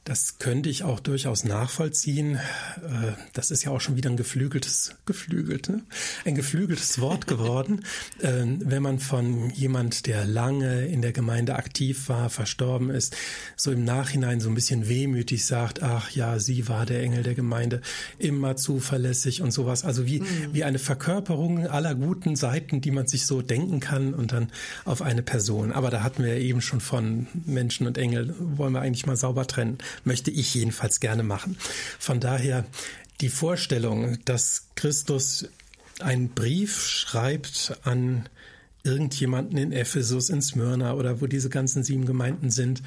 S2: Das könnte ich auch durchaus nachvollziehen. Äh, das ist ja auch schon wieder ein geflügeltes, geflügelt, ne? ein geflügeltes Wort geworden. Ähm, wenn man von jemand, der lange in der Gemeinde aktiv war, verstorben ist, so im Nachhinein so ein bisschen wehmütig sagt, ach ja, sie war der Engel der Gemeinde, immer zuverlässig und sowas. Also wie, mhm. wie eine Verkörperung aller guten Seiten, die man sich so denken kann und dann auf eine Person. Aber da hatten wir eben schon von Menschen und Engel, wollen wir eigentlich mal sauber trennen möchte ich jedenfalls gerne machen. Von daher die Vorstellung, dass Christus einen Brief schreibt an irgendjemanden in Ephesus, in Smyrna oder wo diese ganzen sieben Gemeinden sind.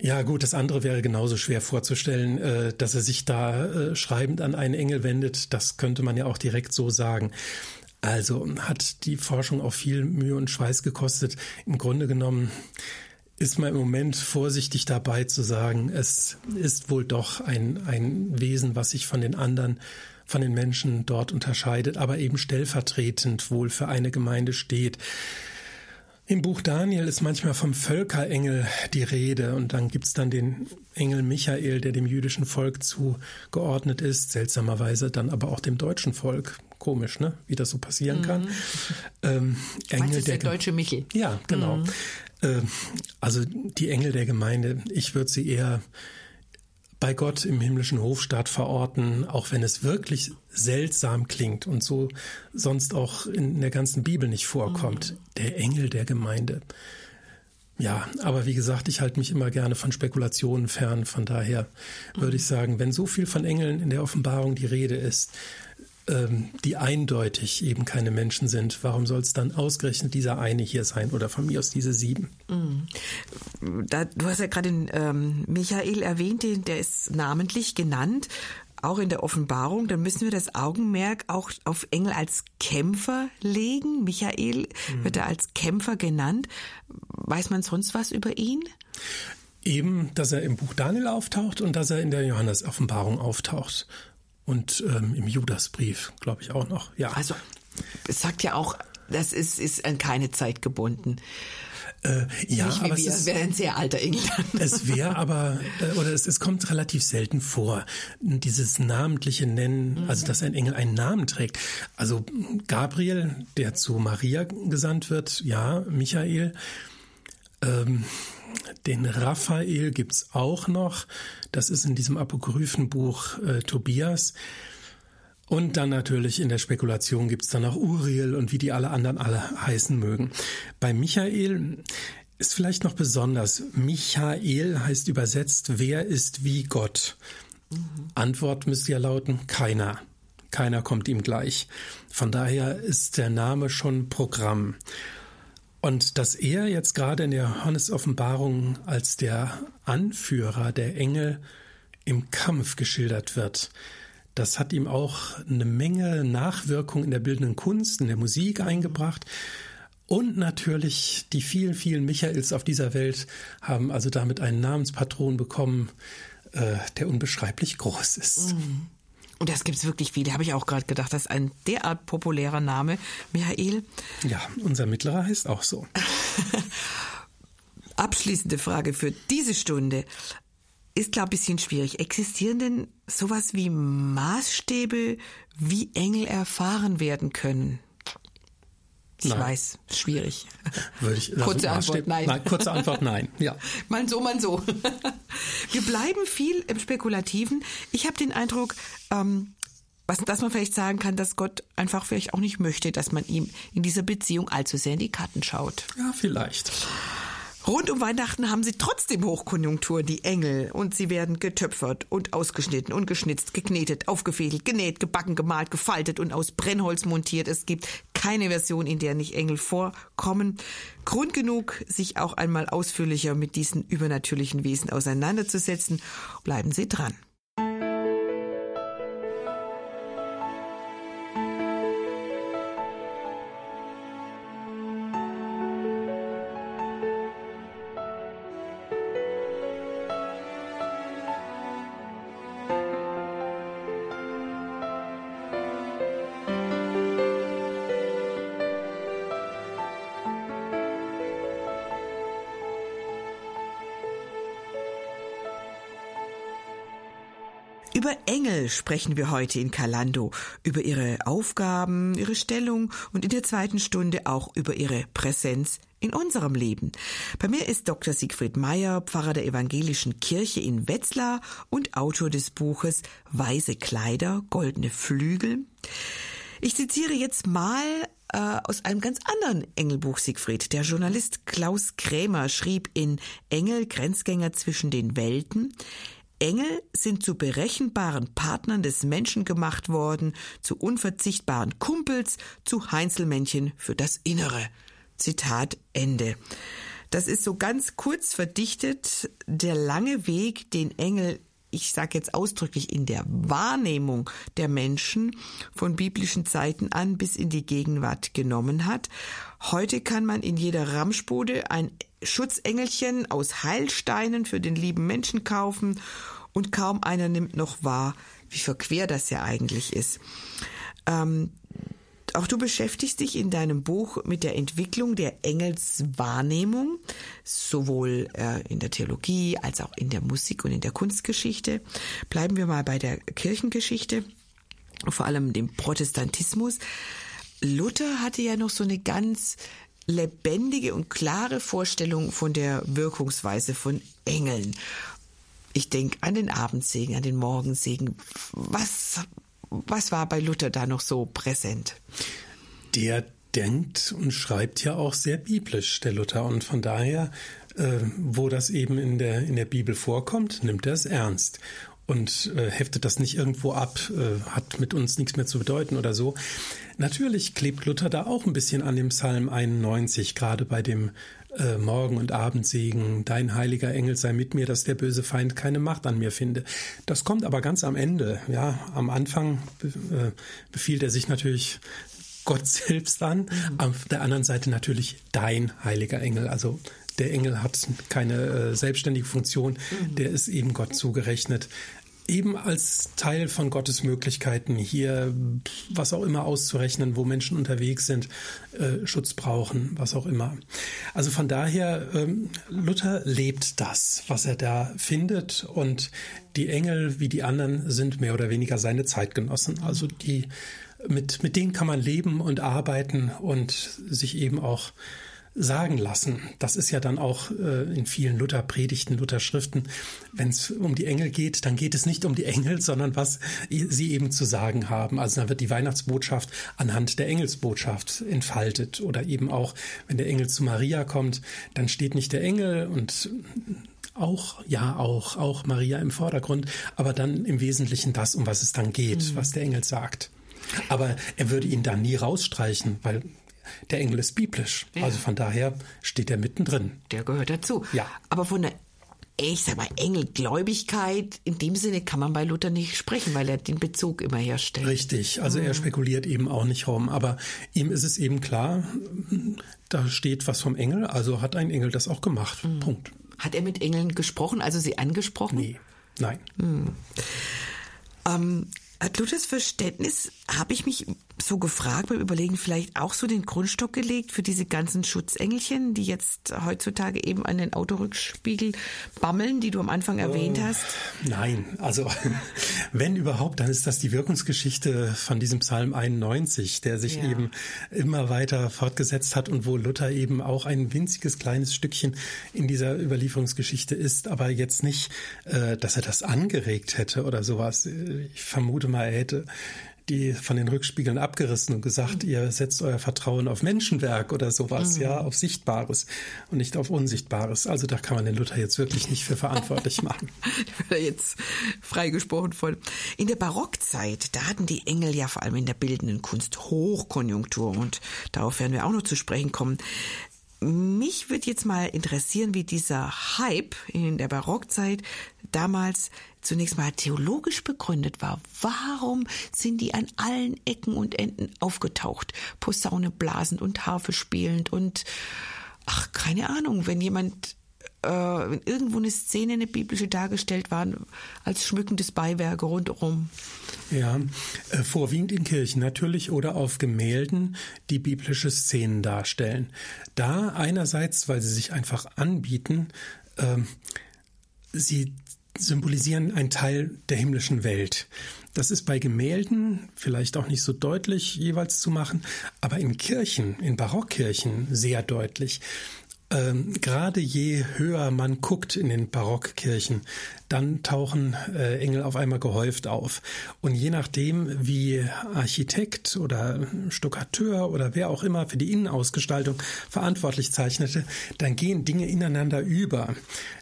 S2: Ja gut, das andere wäre genauso schwer vorzustellen, äh, dass er sich da äh, schreibend an einen Engel wendet. Das könnte man ja auch direkt so sagen. Also hat die Forschung auch viel Mühe und Schweiß gekostet. Im Grunde genommen ist man im Moment vorsichtig dabei zu sagen, es ist wohl doch ein, ein Wesen, was sich von den anderen, von den Menschen dort unterscheidet, aber eben stellvertretend wohl für eine Gemeinde steht. Im Buch Daniel ist manchmal vom Völkerengel die Rede und dann gibt's dann den Engel Michael, der dem jüdischen Volk zugeordnet ist, seltsamerweise dann aber auch dem deutschen Volk. Komisch, ne? Wie das so passieren kann. Mhm.
S1: Ähm, Engel der, der deutsche Michel.
S2: Ja, genau. Mhm. Ähm, also die Engel der Gemeinde, ich würde sie eher bei Gott im himmlischen Hofstaat verorten, auch wenn es wirklich seltsam klingt und so sonst auch in der ganzen Bibel nicht vorkommt. Mhm. Der Engel der Gemeinde. Ja, aber wie gesagt, ich halte mich immer gerne von Spekulationen fern. Von daher würde ich sagen, wenn so viel von Engeln in der Offenbarung die Rede ist, ähm, die eindeutig eben keine Menschen sind, warum soll es dann ausgerechnet dieser eine hier sein oder von mir aus diese sieben? Mhm.
S1: Da, du hast ja gerade den ähm, Michael erwähnt, den, der ist namentlich genannt, auch in der Offenbarung. Dann müssen wir das Augenmerk auch auf Engel als Kämpfer legen. Michael mhm. wird er als Kämpfer genannt. Weiß man sonst was über ihn?
S2: Eben, dass er im Buch Daniel auftaucht und dass er in der Johannes-Offenbarung auftaucht. Und ähm, im Judasbrief, glaube ich, auch noch. Ja.
S1: Also, es sagt ja auch, das ist, ist an keine Zeit gebunden.
S2: Äh, ja,
S1: Nicht
S2: aber
S1: wir, es wäre ein sehr alter England.
S2: Es wäre aber, äh, oder es, es kommt relativ selten vor, dieses namentliche Nennen, also dass ein Engel einen Namen trägt. Also Gabriel, der zu Maria gesandt wird, ja, Michael, ähm, den Raphael gibt's auch noch. Das ist in diesem Apokryphenbuch äh, Tobias. Und dann natürlich in der Spekulation gibt's dann auch Uriel und wie die alle anderen alle heißen mögen. Bei Michael ist vielleicht noch besonders, Michael heißt übersetzt, wer ist wie Gott? Mhm. Antwort müsste ja lauten, keiner. Keiner kommt ihm gleich. Von daher ist der Name schon Programm. Und dass er jetzt gerade in der Johannes-Offenbarung als der Anführer der Engel im Kampf geschildert wird, das hat ihm auch eine Menge Nachwirkung in der bildenden Kunst, in der Musik eingebracht. Und natürlich die vielen, vielen Michaels auf dieser Welt haben also damit einen Namenspatron bekommen, äh, der unbeschreiblich groß ist. Mhm.
S1: Und das gibt's wirklich viele, habe ich auch gerade gedacht. Das ist ein derart populärer Name, Michael.
S2: Ja, unser Mittlerer heißt auch so.
S1: Abschließende Frage für diese Stunde. Ist, glaube ich, ein bisschen schwierig. Existieren denn sowas wie Maßstäbe, wie Engel erfahren werden können? Ich nein. weiß, schwierig.
S2: Würde ich, kurze Antwort, nein. nein. Kurze Antwort, nein. Ja.
S1: man so, man so. Wir bleiben viel im Spekulativen. Ich habe den Eindruck, ähm, was, dass man vielleicht sagen kann, dass Gott einfach vielleicht auch nicht möchte, dass man ihm in dieser Beziehung allzu sehr in die Karten schaut.
S2: Ja, vielleicht.
S1: Rund um Weihnachten haben sie trotzdem Hochkonjunktur, die Engel, und sie werden getöpfert und ausgeschnitten und geschnitzt, geknetet, aufgefädelt, genäht, gebacken, gemalt, gefaltet und aus Brennholz montiert. Es gibt keine Version, in der nicht Engel vorkommen. Grund genug, sich auch einmal ausführlicher mit diesen übernatürlichen Wesen auseinanderzusetzen. Bleiben Sie dran. Über Engel sprechen wir heute in Kalando, über ihre Aufgaben, ihre Stellung und in der zweiten Stunde auch über ihre Präsenz in unserem Leben. Bei mir ist Dr. Siegfried Meyer, Pfarrer der Evangelischen Kirche in Wetzlar und Autor des Buches Weiße Kleider, goldene Flügel. Ich zitiere jetzt mal äh, aus einem ganz anderen Engelbuch Siegfried. Der Journalist Klaus Krämer schrieb in Engel Grenzgänger zwischen den Welten, Engel sind zu berechenbaren Partnern des Menschen gemacht worden, zu unverzichtbaren Kumpels, zu Heinzelmännchen für das Innere. Zitat Ende. Das ist so ganz kurz verdichtet der lange Weg, den Engel ich sage jetzt ausdrücklich in der Wahrnehmung der Menschen von biblischen Zeiten an bis in die Gegenwart genommen hat. Heute kann man in jeder Ramschbude ein Schutzengelchen aus Heilsteinen für den lieben Menschen kaufen und kaum einer nimmt noch wahr, wie verquer das ja eigentlich ist. Ähm, Auch du beschäftigst dich in deinem Buch mit der Entwicklung der Engelswahrnehmung, sowohl äh, in der Theologie als auch in der Musik und in der Kunstgeschichte. Bleiben wir mal bei der Kirchengeschichte, vor allem dem Protestantismus. Luther hatte ja noch so eine ganz lebendige und klare Vorstellung von der Wirkungsweise von Engeln. Ich denke an den Abendsegen, an den Morgensegen. Was, was war bei Luther da noch so präsent?
S2: Der denkt und schreibt ja auch sehr biblisch, der Luther. Und von daher, äh, wo das eben in der, in der Bibel vorkommt, nimmt er es ernst und äh, heftet das nicht irgendwo ab, äh, hat mit uns nichts mehr zu bedeuten oder so. Natürlich klebt Luther da auch ein bisschen an dem Psalm 91, gerade bei dem äh, Morgen- und Abendsegen, dein heiliger Engel sei mit mir, dass der böse Feind keine Macht an mir finde. Das kommt aber ganz am Ende. Ja, am Anfang äh, befiehlt er sich natürlich Gott selbst an, mhm. auf der anderen Seite natürlich dein heiliger Engel, also der Engel hat keine äh, selbstständige Funktion, mhm. der ist eben Gott zugerechnet eben als Teil von Gottes Möglichkeiten hier was auch immer auszurechnen, wo Menschen unterwegs sind, äh, Schutz brauchen, was auch immer. Also von daher, ähm, Luther lebt das, was er da findet und die Engel wie die anderen sind mehr oder weniger seine Zeitgenossen. Also die mit, mit denen kann man leben und arbeiten und sich eben auch sagen lassen. Das ist ja dann auch äh, in vielen Luther-Predigten, Luther-Schriften. Wenn es um die Engel geht, dann geht es nicht um die Engel, sondern was sie eben zu sagen haben. Also dann wird die Weihnachtsbotschaft anhand der Engelsbotschaft entfaltet. Oder eben auch, wenn der Engel zu Maria kommt, dann steht nicht der Engel und auch, ja, auch, auch Maria im Vordergrund, aber dann im Wesentlichen das, um was es dann geht, mhm. was der Engel sagt. Aber er würde ihn dann nie rausstreichen, weil der Engel ist biblisch. Ja. Also von daher steht er mittendrin.
S1: Der gehört dazu.
S2: Ja.
S1: Aber von der ich sag mal, Engelgläubigkeit, in dem Sinne kann man bei Luther nicht sprechen, weil er den Bezug immer herstellt.
S2: Richtig, also mhm. er spekuliert eben auch nicht rum, aber ihm ist es eben klar, da steht was vom Engel, also hat ein Engel das auch gemacht. Mhm. Punkt.
S1: Hat er mit Engeln gesprochen, also sie angesprochen?
S2: Nee, nein.
S1: Mhm. Ähm, hat Luthers Verständnis, habe ich mich so gefragt beim Überlegen, vielleicht auch so den Grundstock gelegt für diese ganzen Schutzengelchen, die jetzt heutzutage eben an den Autorückspiegel bammeln, die du am Anfang erwähnt oh, hast?
S2: Nein, also wenn überhaupt, dann ist das die Wirkungsgeschichte von diesem Psalm 91, der sich ja. eben immer weiter fortgesetzt hat und wo Luther eben auch ein winziges kleines Stückchen in dieser Überlieferungsgeschichte ist, aber jetzt nicht, äh, dass er das angeregt hätte oder sowas. Ich vermute mal, er hätte die von den Rückspiegeln abgerissen und gesagt, mhm. ihr setzt euer Vertrauen auf Menschenwerk oder sowas, mhm. ja, auf Sichtbares und nicht auf Unsichtbares. Also da kann man den Luther jetzt wirklich nicht für verantwortlich machen.
S1: Wird jetzt freigesprochen von. In der Barockzeit, da hatten die Engel ja vor allem in der bildenden Kunst Hochkonjunktur und darauf werden wir auch noch zu sprechen kommen. Mich würde jetzt mal interessieren, wie dieser Hype in der Barockzeit damals zunächst mal theologisch begründet war. Warum sind die an allen Ecken und Enden aufgetaucht? Posaune blasend und Harfe spielend und ach, keine Ahnung, wenn jemand äh, wenn irgendwo eine Szene, eine biblische dargestellt war, als schmückendes Beiwerk rundherum.
S2: Ja, äh, vorwiegend in Kirchen natürlich oder auf Gemälden, die biblische Szenen darstellen. Da einerseits, weil sie sich einfach anbieten, äh, sie symbolisieren einen Teil der himmlischen Welt. Das ist bei Gemälden vielleicht auch nicht so deutlich jeweils zu machen, aber in Kirchen, in Barockkirchen sehr deutlich. Ähm, gerade je höher man guckt in den Barockkirchen, dann tauchen äh, Engel auf einmal gehäuft auf. Und je nachdem, wie Architekt oder Stuckateur oder wer auch immer für die Innenausgestaltung verantwortlich zeichnete, dann gehen Dinge ineinander über.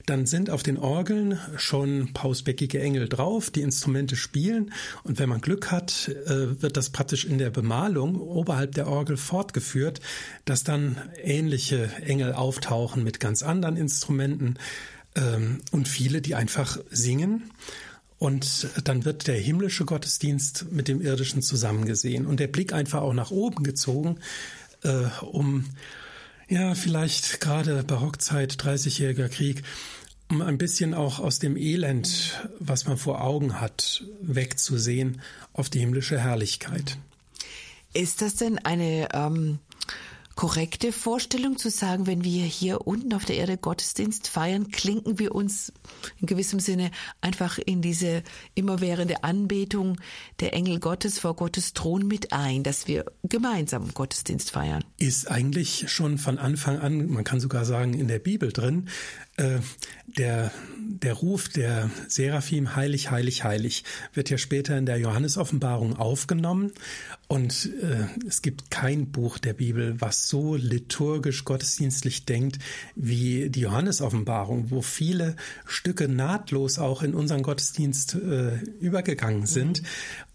S2: Dann sind auf den Orgeln schon pausbäckige Engel drauf, die Instrumente spielen. Und wenn man Glück hat, äh, wird das praktisch in der Bemalung oberhalb der Orgel fortgeführt, dass dann ähnliche Engel auftauchen mit ganz anderen Instrumenten ähm, und viele, die einfach singen. Und dann wird der himmlische Gottesdienst mit dem irdischen zusammengesehen und der Blick einfach auch nach oben gezogen, äh, um ja vielleicht gerade Barockzeit, 30-jähriger Krieg, um ein bisschen auch aus dem Elend, was man vor Augen hat, wegzusehen auf die himmlische Herrlichkeit.
S1: Ist das denn eine ähm, korrekte Vorstellung zu sagen, wenn wir hier unten auf der Erde Gottesdienst feiern, klinken wir uns in gewissem Sinne einfach in diese immerwährende Anbetung der Engel Gottes vor Gottes Thron mit ein, dass wir gemeinsam Gottesdienst feiern?
S2: Ist eigentlich schon von Anfang an, man kann sogar sagen, in der Bibel drin. Äh, der, der Ruf der Seraphim heilig, heilig, heilig wird ja später in der Johannesoffenbarung aufgenommen und äh, es gibt kein Buch der Bibel, was so liturgisch gottesdienstlich denkt wie die Johannesoffenbarung, wo viele Stücke nahtlos auch in unseren Gottesdienst äh, übergegangen sind. Mhm.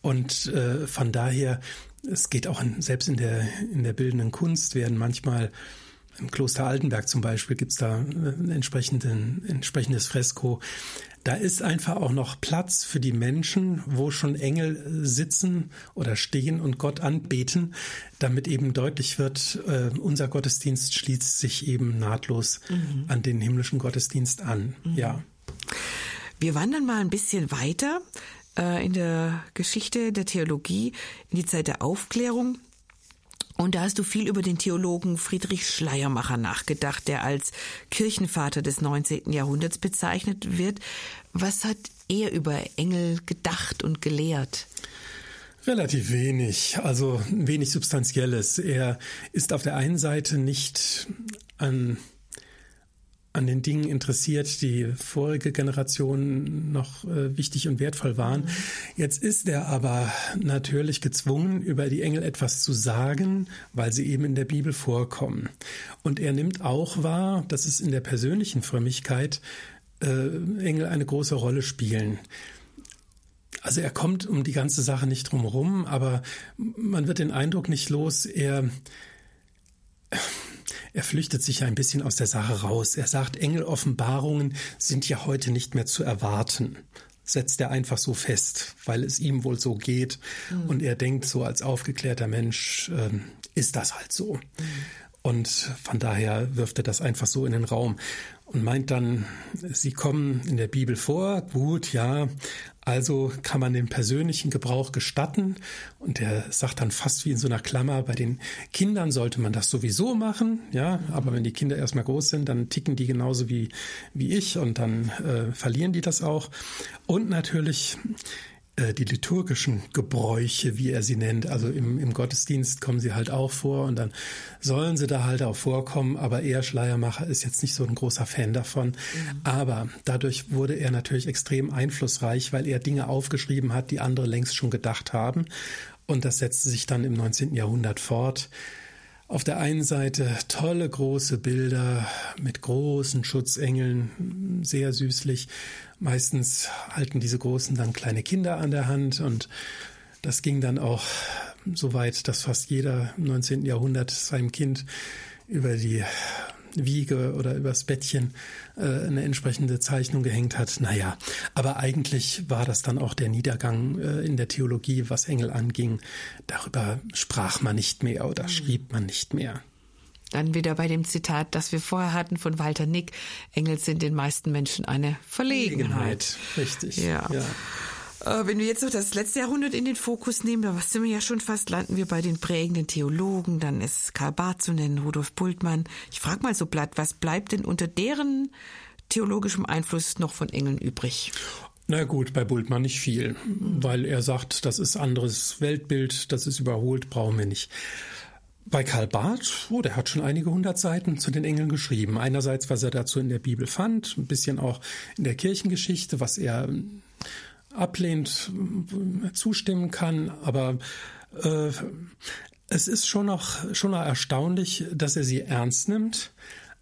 S2: Und äh, von daher, es geht auch in, selbst in der, in der bildenden Kunst werden manchmal im Kloster Altenberg zum Beispiel gibt's da ein entsprechendes Fresko. Da ist einfach auch noch Platz für die Menschen, wo schon Engel sitzen oder stehen und Gott anbeten, damit eben deutlich wird, äh, unser Gottesdienst schließt sich eben nahtlos mhm. an den himmlischen Gottesdienst an. Mhm. Ja.
S1: Wir wandern mal ein bisschen weiter äh, in der Geschichte der Theologie in die Zeit der Aufklärung. Und da hast du viel über den Theologen Friedrich Schleiermacher nachgedacht, der als Kirchenvater des 19. Jahrhunderts bezeichnet wird. Was hat er über Engel gedacht und gelehrt?
S2: Relativ wenig, also wenig Substanzielles. Er ist auf der einen Seite nicht an an den Dingen interessiert, die vorige Generation noch äh, wichtig und wertvoll waren. Mhm. Jetzt ist er aber natürlich gezwungen, über die Engel etwas zu sagen, weil sie eben in der Bibel vorkommen. Und er nimmt auch wahr, dass es in der persönlichen Frömmigkeit äh, Engel eine große Rolle spielen. Also er kommt um die ganze Sache nicht drumherum, aber man wird den Eindruck nicht los, er er flüchtet sich ein bisschen aus der Sache raus. Er sagt, Engeloffenbarungen sind ja heute nicht mehr zu erwarten. Setzt er einfach so fest, weil es ihm wohl so geht. Mhm. Und er denkt so als aufgeklärter Mensch, äh, ist das halt so. Mhm. Und von daher wirft er das einfach so in den Raum und meint dann, sie kommen in der Bibel vor, gut, ja, also kann man den persönlichen Gebrauch gestatten. Und er sagt dann fast wie in so einer Klammer, bei den Kindern sollte man das sowieso machen, ja, aber wenn die Kinder erstmal groß sind, dann ticken die genauso wie, wie ich und dann äh, verlieren die das auch. Und natürlich die liturgischen Gebräuche, wie er sie nennt. Also im, im Gottesdienst kommen sie halt auch vor und dann sollen sie da halt auch vorkommen. Aber er, Schleiermacher, ist jetzt nicht so ein großer Fan davon. Mhm. Aber dadurch wurde er natürlich extrem einflussreich, weil er Dinge aufgeschrieben hat, die andere längst schon gedacht haben. Und das setzte sich dann im 19. Jahrhundert fort. Auf der einen Seite tolle große Bilder mit großen Schutzengeln, sehr süßlich. Meistens halten diese Großen dann kleine Kinder an der Hand und das ging dann auch so weit, dass fast jeder im 19. Jahrhundert seinem Kind über die Wiege oder übers Bettchen äh, eine entsprechende Zeichnung gehängt hat. Naja, aber eigentlich war das dann auch der Niedergang äh, in der Theologie, was Engel anging. Darüber sprach man nicht mehr oder mhm. schrieb man nicht mehr.
S1: Dann wieder bei dem Zitat, das wir vorher hatten von Walter Nick. Engel sind den meisten Menschen eine Verlegenheit. Verlegenheit.
S2: Richtig.
S1: Ja. ja. Äh, wenn wir jetzt noch das letzte Jahrhundert in den Fokus nehmen, da sind wir ja schon fast, landen wir bei den prägenden Theologen, dann ist Karl Barth zu nennen, Rudolf Bultmann. Ich frage mal so platt, was bleibt denn unter deren theologischem Einfluss noch von Engeln übrig?
S2: Na gut, bei Bultmann nicht viel, weil er sagt, das ist anderes Weltbild, das ist überholt, brauchen wir nicht. Bei Karl Barth, oh, der hat schon einige hundert Seiten zu den Engeln geschrieben. Einerseits, was er dazu in der Bibel fand, ein bisschen auch in der Kirchengeschichte, was er ablehnt, zustimmen kann, aber äh, es ist schon noch, schon noch erstaunlich, dass er sie ernst nimmt,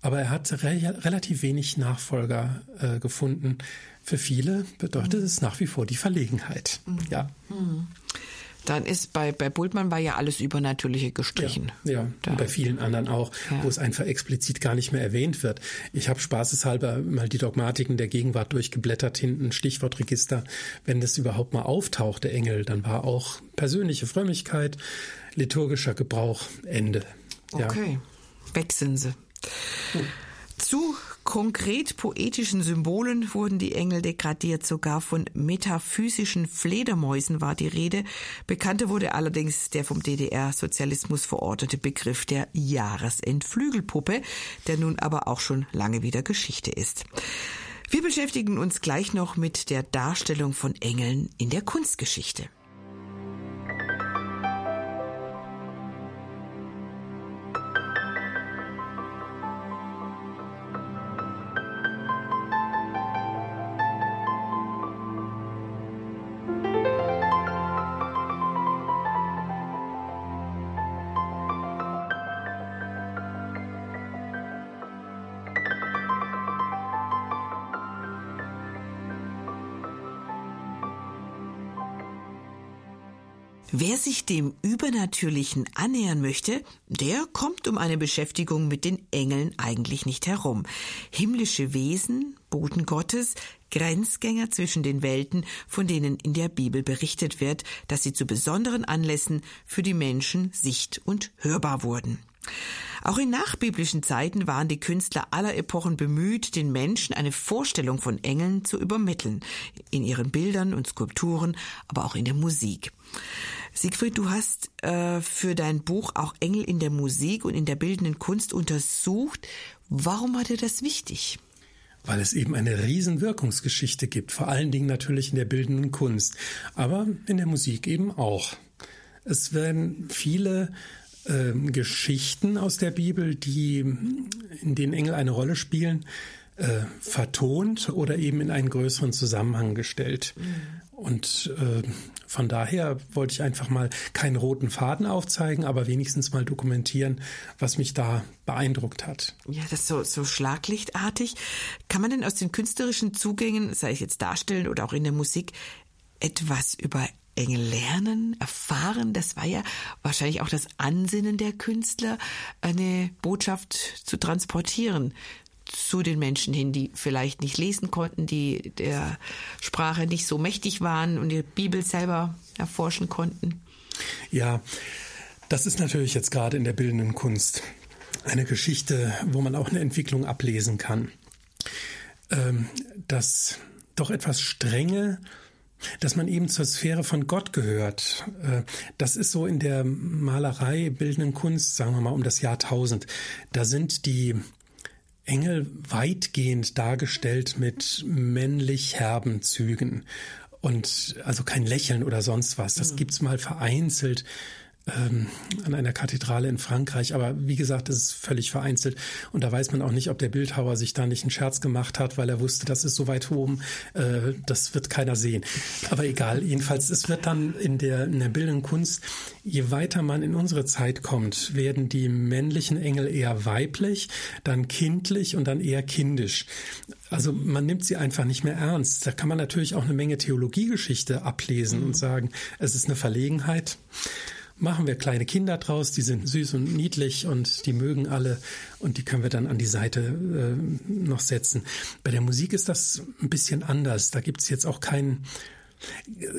S2: aber er hat re relativ wenig Nachfolger äh, gefunden. Für viele bedeutet mhm. es nach wie vor die Verlegenheit. Mhm. Ja. Mhm.
S1: Dann ist bei, bei Bultmann war ja alles Übernatürliche gestrichen.
S2: Ja, ja. und bei vielen anderen auch, ja. wo es einfach explizit gar nicht mehr erwähnt wird. Ich habe spaßeshalber mal die Dogmatiken der Gegenwart durchgeblättert, hinten Stichwortregister. Wenn das überhaupt mal auftaucht, der Engel, dann war auch persönliche Frömmigkeit, liturgischer Gebrauch, Ende.
S1: Ja. Okay, weg sind sie. Hm. Zu konkret poetischen Symbolen wurden die Engel degradiert, sogar von metaphysischen Fledermäusen war die Rede. Bekannter wurde allerdings der vom DDR-Sozialismus verortete Begriff der Jahresendflügelpuppe, der nun aber auch schon lange wieder Geschichte ist. Wir beschäftigen uns gleich noch mit der Darstellung von Engeln in der Kunstgeschichte. Dem Übernatürlichen annähern möchte, der kommt um eine Beschäftigung mit den Engeln eigentlich nicht herum. Himmlische Wesen, Boten Gottes, Grenzgänger zwischen den Welten, von denen in der Bibel berichtet wird, dass sie zu besonderen Anlässen für die Menschen sicht- und hörbar wurden. Auch in nachbiblischen Zeiten waren die Künstler aller Epochen bemüht, den Menschen eine Vorstellung von Engeln zu übermitteln, in ihren Bildern und Skulpturen, aber auch in der Musik. Siegfried, du hast äh, für dein Buch auch Engel in der Musik und in der bildenden Kunst untersucht. Warum war dir das wichtig?
S2: Weil es eben eine Riesenwirkungsgeschichte gibt, vor allen Dingen natürlich in der bildenden Kunst, aber in der Musik eben auch. Es werden viele äh, Geschichten aus der Bibel, die in denen Engel eine Rolle spielen, äh, vertont oder eben in einen größeren Zusammenhang gestellt. Und äh, von daher wollte ich einfach mal keinen roten Faden aufzeigen, aber wenigstens mal dokumentieren, was mich da beeindruckt hat.
S1: Ja, das ist so, so schlaglichtartig. Kann man denn aus den künstlerischen Zugängen, sei es jetzt darstellen oder auch in der Musik, etwas über Engel lernen, erfahren. Das war ja wahrscheinlich auch das Ansinnen der Künstler, eine Botschaft zu transportieren zu den Menschen hin, die vielleicht nicht lesen konnten, die der Sprache nicht so mächtig waren und die Bibel selber erforschen konnten?
S2: Ja, das ist natürlich jetzt gerade in der bildenden Kunst eine Geschichte, wo man auch eine Entwicklung ablesen kann. Ähm, das doch etwas strenge dass man eben zur Sphäre von Gott gehört. Äh, das ist so in der Malerei, bildenden Kunst, sagen wir mal um das Jahr 1000. Da sind die Engel weitgehend dargestellt mit männlich herben Zügen und also kein Lächeln oder sonst was. Das mhm. gibt's mal vereinzelt ähm, an einer Kathedrale in Frankreich. Aber wie gesagt, das ist völlig vereinzelt. Und da weiß man auch nicht, ob der Bildhauer sich da nicht einen Scherz gemacht hat, weil er wusste, das ist so weit oben, äh, das wird keiner sehen. Aber egal, jedenfalls, es wird dann in der, in der bildenden Kunst, je weiter man in unsere Zeit kommt, werden die männlichen Engel eher weiblich, dann kindlich und dann eher kindisch. Also man nimmt sie einfach nicht mehr ernst. Da kann man natürlich auch eine Menge Theologiegeschichte ablesen mhm. und sagen, es ist eine Verlegenheit machen wir kleine Kinder draus, die sind süß und niedlich und die mögen alle und die können wir dann an die Seite äh, noch setzen. Bei der Musik ist das ein bisschen anders. Da gibt es jetzt auch keinen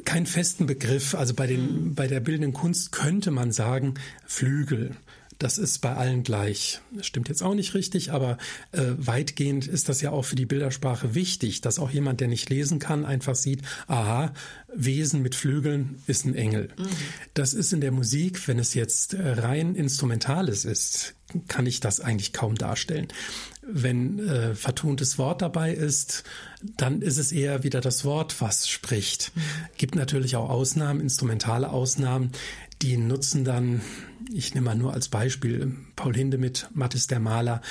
S2: keinen festen Begriff. Also bei den, mhm. bei der bildenden Kunst könnte man sagen Flügel. Das ist bei allen gleich. Das stimmt jetzt auch nicht richtig, aber äh, weitgehend ist das ja auch für die Bildersprache wichtig, dass auch jemand, der nicht lesen kann, einfach sieht, aha, Wesen mit Flügeln ist ein Engel. Mhm. Das ist in der Musik, wenn es jetzt äh, rein Instrumentales ist, kann ich das eigentlich kaum darstellen. Wenn äh, vertontes Wort dabei ist, dann ist es eher wieder das Wort, was spricht. Mhm. Gibt natürlich auch Ausnahmen, instrumentale Ausnahmen, die nutzen dann, ich nehme mal nur als Beispiel, Paul Hindemith, Mattes der Maler,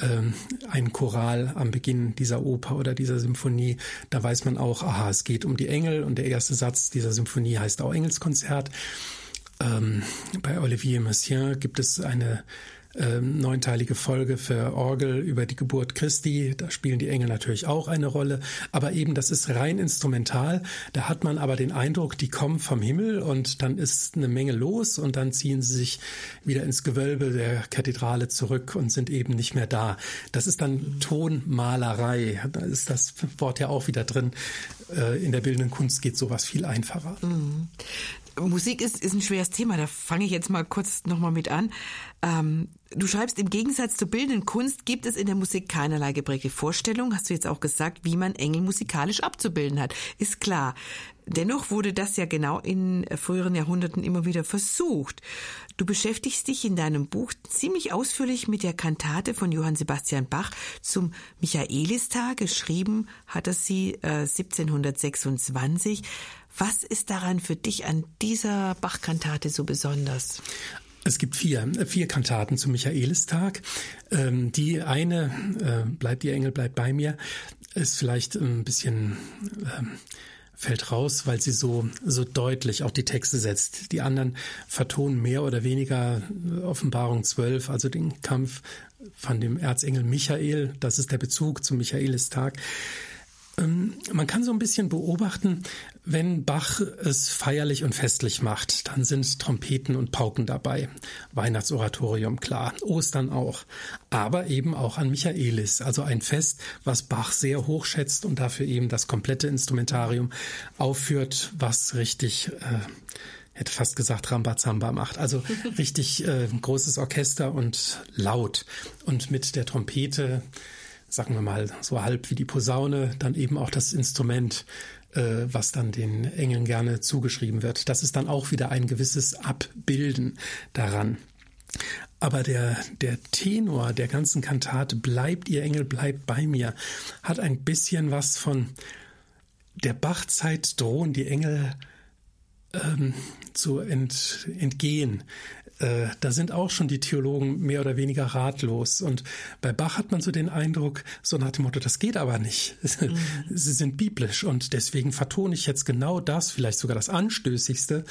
S2: äh, ein Choral am Beginn dieser Oper oder dieser Symphonie. Da weiß man auch, aha, es geht um die Engel und der erste Satz dieser Symphonie heißt auch Engelskonzert. Ähm, bei Olivier Messiaen gibt es eine ähm, neunteilige Folge für Orgel über die Geburt Christi. Da spielen die Engel natürlich auch eine Rolle. Aber eben, das ist rein instrumental. Da hat man aber den Eindruck, die kommen vom Himmel und dann ist eine Menge los und dann ziehen sie sich wieder ins Gewölbe der Kathedrale zurück und sind eben nicht mehr da. Das ist dann Tonmalerei. Da ist das Wort ja auch wieder drin. Äh, in der bildenden Kunst geht sowas viel einfacher. Mhm.
S1: Musik ist, ist ein schweres Thema, da fange ich jetzt mal kurz nochmal mit an. Ähm, du schreibst, im Gegensatz zur bildenden Kunst gibt es in der Musik keinerlei geprägte Vorstellung, hast du jetzt auch gesagt, wie man Engel musikalisch abzubilden hat. Ist klar. Dennoch wurde das ja genau in früheren Jahrhunderten immer wieder versucht. Du beschäftigst dich in deinem Buch ziemlich ausführlich mit der Kantate von Johann Sebastian Bach zum Michaelistag. Geschrieben hat er sie äh, 1726. Was ist daran für dich an dieser Bach-Kantate so besonders?
S2: Es gibt vier, vier Kantaten zum Michaelistag. Ähm, die eine, äh, bleibt die Engel, bleibt bei mir, ist vielleicht ein bisschen, ähm, fällt raus, weil sie so, so deutlich auch die Texte setzt. Die anderen vertonen mehr oder weniger Offenbarung 12, also den Kampf von dem Erzengel Michael. Das ist der Bezug zum Michaelistag. Ähm, man kann so ein bisschen beobachten, wenn Bach es feierlich und festlich macht, dann sind Trompeten und Pauken dabei. Weihnachtsoratorium, klar. Ostern auch. Aber eben auch an Michaelis, also ein Fest, was Bach sehr hoch schätzt und dafür eben das komplette Instrumentarium aufführt, was richtig, äh, hätte fast gesagt, Rambazamba macht. Also richtig äh, großes Orchester und laut. Und mit der Trompete sagen wir mal, so halb wie die Posaune, dann eben auch das Instrument, äh, was dann den Engeln gerne zugeschrieben wird. Das ist dann auch wieder ein gewisses Abbilden daran. Aber der, der Tenor der ganzen Kantate, bleibt ihr Engel, bleibt bei mir, hat ein bisschen was von der Bachzeit drohen die Engel ähm, zu ent, entgehen. Äh, da sind auch schon die Theologen mehr oder weniger ratlos. Und bei Bach hat man so den Eindruck, so nach dem Motto, das geht aber nicht. Mhm. Sie sind biblisch und deswegen vertone ich jetzt genau das, vielleicht sogar das Anstößigste,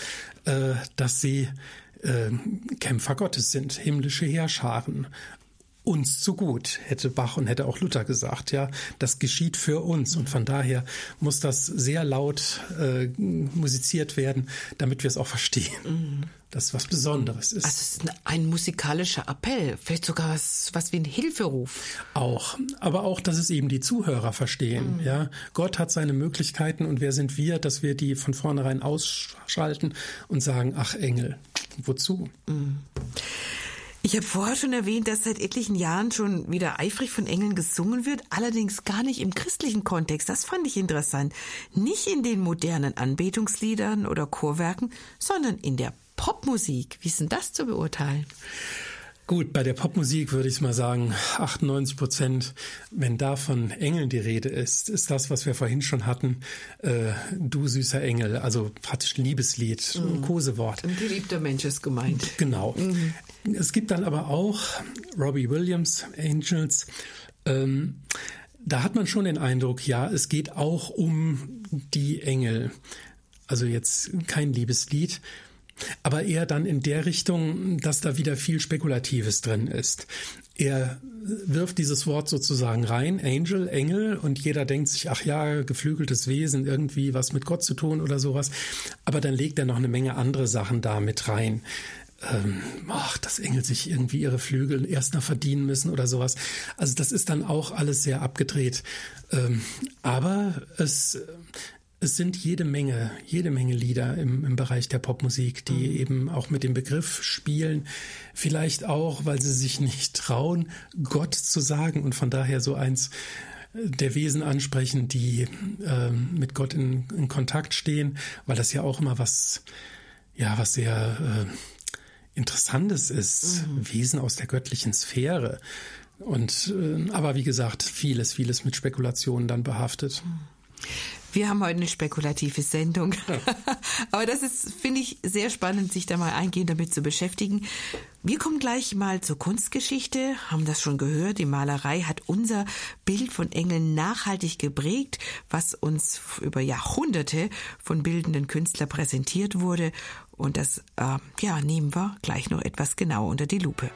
S2: äh, dass sie äh, Kämpfer Gottes sind, himmlische Heerscharen uns zu gut, hätte Bach und hätte auch Luther gesagt. Ja, das geschieht für uns und von daher muss das sehr laut äh, musiziert werden, damit wir es auch verstehen. Mhm. Das was Besonderes ist.
S1: Also es ist ein musikalischer Appell, vielleicht sogar was, was wie ein Hilferuf.
S2: Auch, aber auch, dass es eben die Zuhörer verstehen. Mhm. Ja, Gott hat seine Möglichkeiten und wer sind wir, dass wir die von vornherein ausschalten und sagen, ach Engel, wozu? Mhm.
S1: Ich habe vorher schon erwähnt, dass seit etlichen Jahren schon wieder eifrig von Engeln gesungen wird, allerdings gar nicht im christlichen Kontext. Das fand ich interessant. Nicht in den modernen Anbetungsliedern oder Chorwerken, sondern in der Popmusik. Wie ist denn das zu beurteilen?
S2: Gut, bei der Popmusik würde ich mal sagen, 98 Prozent, wenn da von Engeln die Rede ist, ist das, was wir vorhin schon hatten, äh, du süßer Engel, also praktisch Liebeslied, mhm. Kosewort.
S1: Ein geliebter Mensch ist gemeint.
S2: Genau. Mhm. Es gibt dann aber auch Robbie Williams, Angels, ähm, da hat man schon den Eindruck, ja, es geht auch um die Engel. Also jetzt kein Liebeslied, aber eher dann in der Richtung, dass da wieder viel Spekulatives drin ist. Er wirft dieses Wort sozusagen rein, Angel, Engel, und jeder denkt sich, ach ja, geflügeltes Wesen, irgendwie was mit Gott zu tun oder sowas. Aber dann legt er noch eine Menge andere Sachen da mit rein. Ähm, ach, dass Engel sich irgendwie ihre Flügel erst noch verdienen müssen oder sowas. Also das ist dann auch alles sehr abgedreht. Ähm, aber es es sind jede Menge, jede Menge Lieder im, im Bereich der Popmusik, die mhm. eben auch mit dem Begriff spielen. Vielleicht auch, weil sie sich nicht trauen, Gott zu sagen und von daher so eins der Wesen ansprechen, die äh, mit Gott in, in, Kontakt stehen, weil das ja auch immer was, ja, was sehr äh, Interessantes ist. Mhm. Wesen aus der göttlichen Sphäre. Und äh, aber wie gesagt, vieles, vieles mit Spekulationen dann behaftet. Mhm.
S1: Wir haben heute eine spekulative Sendung. Aber das ist, finde ich, sehr spannend, sich da mal eingehend damit zu beschäftigen. Wir kommen gleich mal zur Kunstgeschichte, haben das schon gehört. Die Malerei hat unser Bild von Engeln nachhaltig geprägt, was uns über Jahrhunderte von bildenden Künstlern präsentiert wurde. Und das, äh, ja, nehmen wir gleich noch etwas genauer unter die Lupe.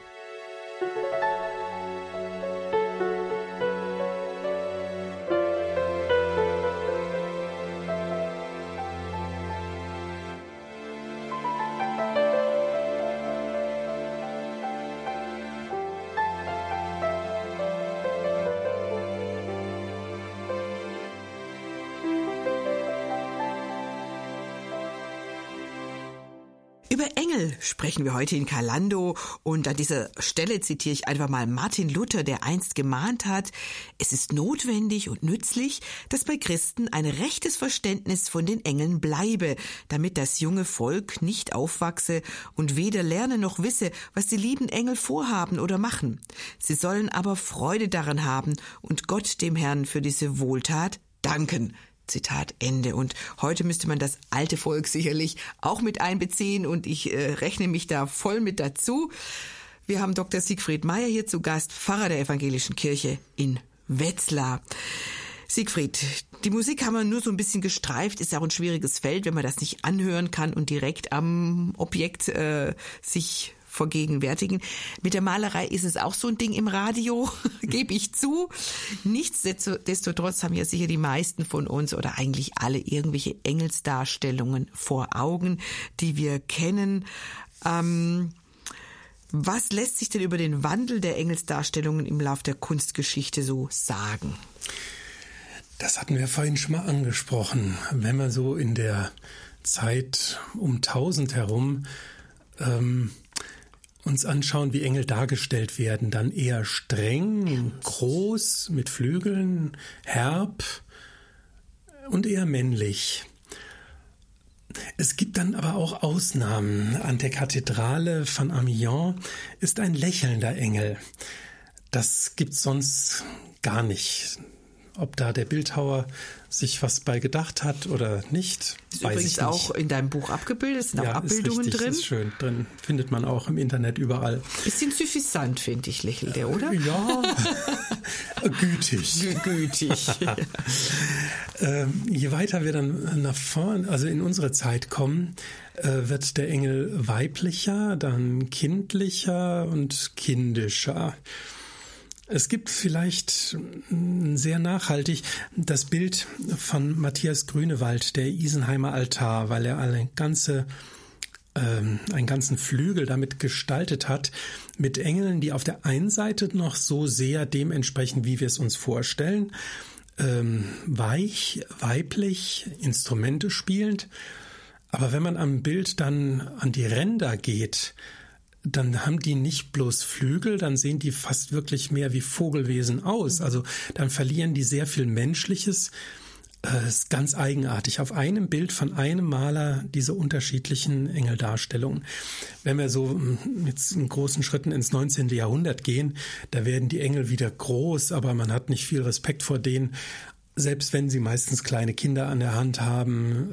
S1: Sprechen wir heute in Kalando und an dieser Stelle zitiere ich einfach mal Martin Luther, der einst gemahnt hat, es ist notwendig und nützlich, dass bei Christen ein rechtes Verständnis von den Engeln bleibe, damit das junge Volk nicht aufwachse und weder lerne noch wisse, was die lieben Engel vorhaben oder machen. Sie sollen aber Freude daran haben und Gott dem Herrn für diese Wohltat danken. Zitat Ende. Und heute müsste man das alte Volk sicherlich auch mit einbeziehen und ich äh, rechne mich da voll mit dazu. Wir haben Dr. Siegfried Meyer hier zu Gast, Pfarrer der Evangelischen Kirche in Wetzlar. Siegfried, die Musik haben wir nur so ein bisschen gestreift, ist auch ein schwieriges Feld, wenn man das nicht anhören kann und direkt am Objekt äh, sich vergegenwärtigen. Mit der Malerei ist es auch so ein Ding im Radio, gebe ich zu. Nichtsdestotrotz haben ja sicher die meisten von uns oder eigentlich alle irgendwelche Engelsdarstellungen vor Augen, die wir kennen. Ähm, was lässt sich denn über den Wandel der Engelsdarstellungen im Lauf der Kunstgeschichte so sagen?
S2: Das hatten wir vorhin schon mal angesprochen. Wenn man so in der Zeit um 1000 herum ähm, uns anschauen, wie Engel dargestellt werden, dann eher streng, groß, mit Flügeln, herb und eher männlich. Es gibt dann aber auch Ausnahmen. An der Kathedrale von Amiens ist ein lächelnder Engel. Das gibt's sonst gar nicht. Ob da der Bildhauer sich was bei gedacht hat oder nicht.
S1: Ist weiß übrigens auch in deinem Buch abgebildet, es sind ja, auch Abbildungen
S2: ist
S1: richtig, drin.
S2: Ist schön drin. Findet man auch im Internet überall.
S1: Bisschen suffisant, finde ich, lächelt der, oder?
S2: Ja, gütig.
S1: gütig.
S2: ähm, je weiter wir dann nach vorn, also in unsere Zeit kommen, äh, wird der Engel weiblicher, dann kindlicher und kindischer. Es gibt vielleicht mm, sehr nachhaltig das Bild von Matthias Grünewald, der Isenheimer Altar, weil er eine ganze ähm, einen ganzen Flügel damit gestaltet hat, mit Engeln, die auf der einen Seite noch so sehr dem entsprechen, wie wir es uns vorstellen, ähm, weich, weiblich, Instrumente spielend. Aber wenn man am Bild dann an die Ränder geht, dann haben die nicht bloß Flügel, dann sehen die fast wirklich mehr wie Vogelwesen aus. Also dann verlieren die sehr viel Menschliches. Äh, ist ganz eigenartig. Auf einem Bild von einem Maler diese unterschiedlichen Engeldarstellungen. Wenn wir so jetzt in großen Schritten ins 19. Jahrhundert gehen, da werden die Engel wieder groß, aber man hat nicht viel Respekt vor denen selbst wenn sie meistens kleine Kinder an der Hand haben,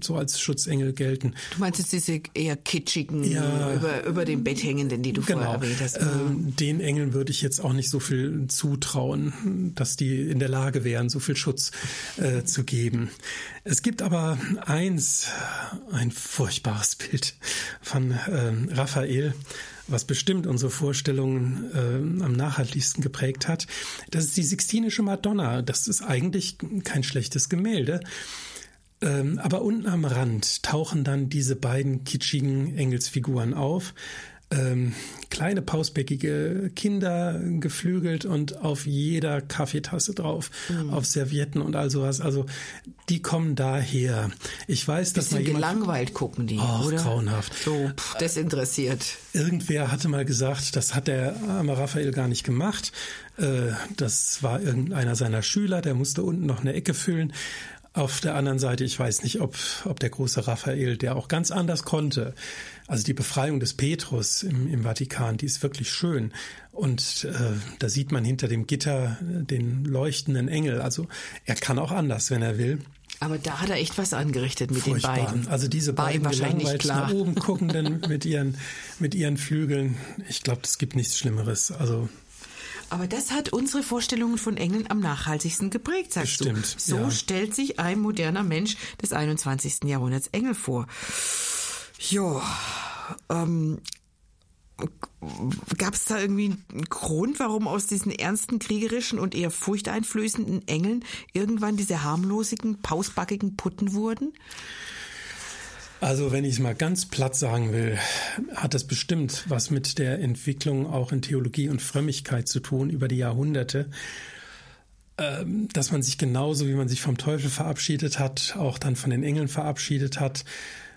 S2: äh, so als Schutzengel gelten.
S1: Du meinst jetzt diese eher kitschigen, ja, über, über dem Bett hängenden, die du genau, vorher erwähnt hast. Äh,
S2: den Engeln würde ich jetzt auch nicht so viel zutrauen, dass die in der Lage wären, so viel Schutz äh, zu geben. Es gibt aber eins, ein furchtbares Bild von äh, Raphael, was bestimmt unsere Vorstellungen äh, am nachhaltigsten geprägt hat. Das ist die Sixtinische Madonna. Das ist eigentlich kein schlechtes Gemälde. Ähm, aber unten am Rand tauchen dann diese beiden kitschigen Engelsfiguren auf ähm, kleine pausbäckige Kinder geflügelt und auf jeder Kaffeetasse drauf, mhm. auf Servietten und all sowas. Also die kommen daher. Ich weiß, dass
S1: man jemand gelangweilt gucken die,
S2: oh,
S1: oder?
S2: grauenhaft.
S1: So desinteressiert.
S2: Irgendwer hatte mal gesagt, das hat der arme Raphael gar nicht gemacht. Äh, das war irgendeiner seiner Schüler, der musste unten noch eine Ecke füllen. Auf der anderen Seite, ich weiß nicht, ob, ob der große Raphael, der auch ganz anders konnte, also die Befreiung des Petrus im, im Vatikan, die ist wirklich schön. Und äh, da sieht man hinter dem Gitter den leuchtenden Engel. Also er kann auch anders, wenn er will.
S1: Aber da hat er echt was angerichtet mit
S2: Furchtbar.
S1: den beiden.
S2: Also diese beiden wahrscheinlich klar. nach oben guckenden mit ihren, mit ihren Flügeln. Ich glaube, es gibt nichts Schlimmeres. Also
S1: aber das hat unsere Vorstellungen von Engeln am nachhaltigsten geprägt, sagst
S2: Bestimmt,
S1: du. So
S2: ja.
S1: stellt sich ein moderner Mensch des 21. Jahrhunderts Engel vor. Ja, ähm, Gab es da irgendwie einen Grund, warum aus diesen ernsten, kriegerischen und eher furchteinflößenden Engeln irgendwann diese harmlosigen, pausbackigen Putten wurden?
S2: Also wenn ich es mal ganz platt sagen will, hat das bestimmt was mit der Entwicklung auch in Theologie und Frömmigkeit zu tun über die Jahrhunderte, ähm, dass man sich genauso wie man sich vom Teufel verabschiedet hat, auch dann von den Engeln verabschiedet hat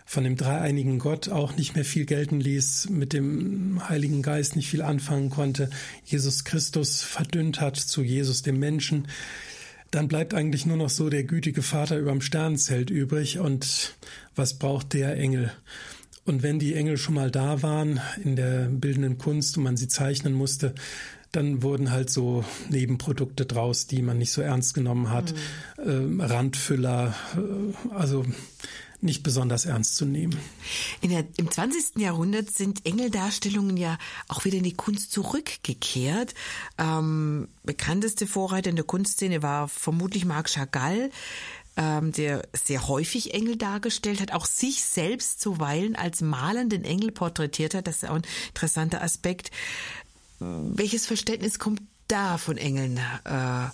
S2: von dem dreieinigen Gott auch nicht mehr viel gelten ließ, mit dem Heiligen Geist nicht viel anfangen konnte, Jesus Christus verdünnt hat zu Jesus dem Menschen, dann bleibt eigentlich nur noch so der gütige Vater überm Sternzelt übrig und was braucht der Engel? Und wenn die Engel schon mal da waren in der bildenden Kunst und man sie zeichnen musste, dann wurden halt so Nebenprodukte draus, die man nicht so ernst genommen hat, mhm. äh, Randfüller, äh, also nicht besonders ernst zu nehmen.
S1: Der, Im 20. Jahrhundert sind Engeldarstellungen ja auch wieder in die Kunst zurückgekehrt. Ähm, bekannteste Vorreiter in der Kunstszene war vermutlich Marc Chagall, ähm, der sehr häufig Engel dargestellt hat, auch sich selbst zuweilen als malenden Engel porträtiert hat. Das ist auch ein interessanter Aspekt. Welches Verständnis kommt da von Engeln, äh,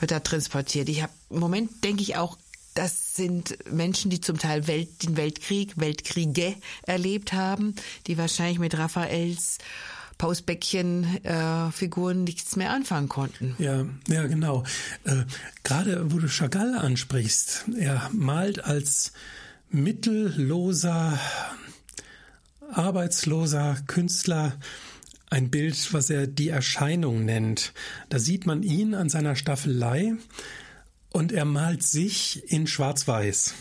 S1: wird da transportiert? Ich habe im Moment denke ich auch, das sind Menschen, die zum Teil Welt, den Weltkrieg, Weltkriege erlebt haben, die wahrscheinlich mit Raphaels Pausbäckchen-Figuren äh, nichts mehr anfangen konnten.
S2: Ja, ja, genau. Äh, Gerade wo du Chagall ansprichst, er malt als mittelloser, arbeitsloser Künstler ein Bild, was er die Erscheinung nennt. Da sieht man ihn an seiner Staffelei und er malt sich in Schwarz-Weiß.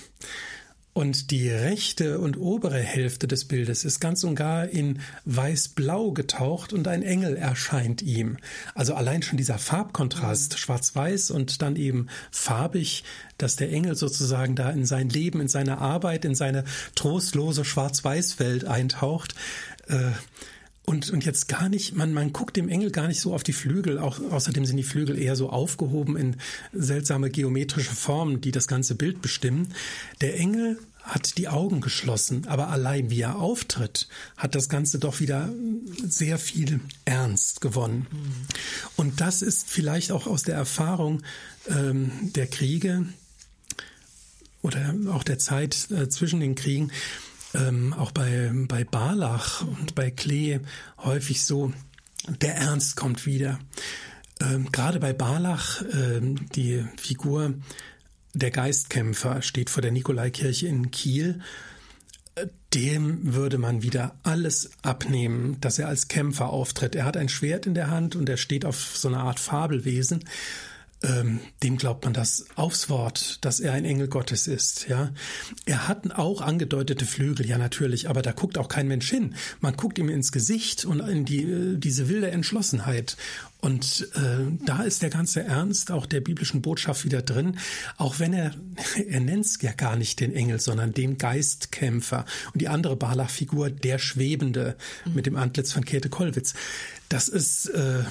S2: Und die rechte und obere Hälfte des Bildes ist ganz und gar in weiß-blau getaucht und ein Engel erscheint ihm. Also allein schon dieser Farbkontrast, mhm. schwarz-weiß und dann eben farbig, dass der Engel sozusagen da in sein Leben, in seine Arbeit, in seine trostlose Schwarz-Weiß-Welt eintaucht. Äh, und, und jetzt gar nicht, man, man guckt dem Engel gar nicht so auf die Flügel, auch, außerdem sind die Flügel eher so aufgehoben in seltsame geometrische Formen, die das ganze Bild bestimmen. Der Engel hat die Augen geschlossen, aber allein wie er auftritt, hat das Ganze doch wieder sehr viel Ernst gewonnen. Und das ist vielleicht auch aus der Erfahrung ähm, der Kriege oder auch der Zeit äh, zwischen den Kriegen, ähm, auch bei, bei Barlach und bei Klee häufig so, der Ernst kommt wieder. Ähm, gerade bei Barlach, ähm, die Figur der Geistkämpfer steht vor der Nikolaikirche in Kiel. Dem würde man wieder alles abnehmen, dass er als Kämpfer auftritt. Er hat ein Schwert in der Hand und er steht auf so einer Art Fabelwesen ähm, dem glaubt man das aufs Wort, dass er ein Engel Gottes ist. Ja, er hat auch angedeutete Flügel, ja natürlich, aber da guckt auch kein Mensch hin. Man guckt ihm ins Gesicht und in die äh, diese wilde Entschlossenheit. Und äh, da ist der ganze Ernst auch der biblischen Botschaft wieder drin, auch wenn er er nennt's ja gar nicht den Engel, sondern den Geistkämpfer und die andere Barlach-Figur der Schwebende mhm. mit dem Antlitz von Käthe Kollwitz. Das ist äh,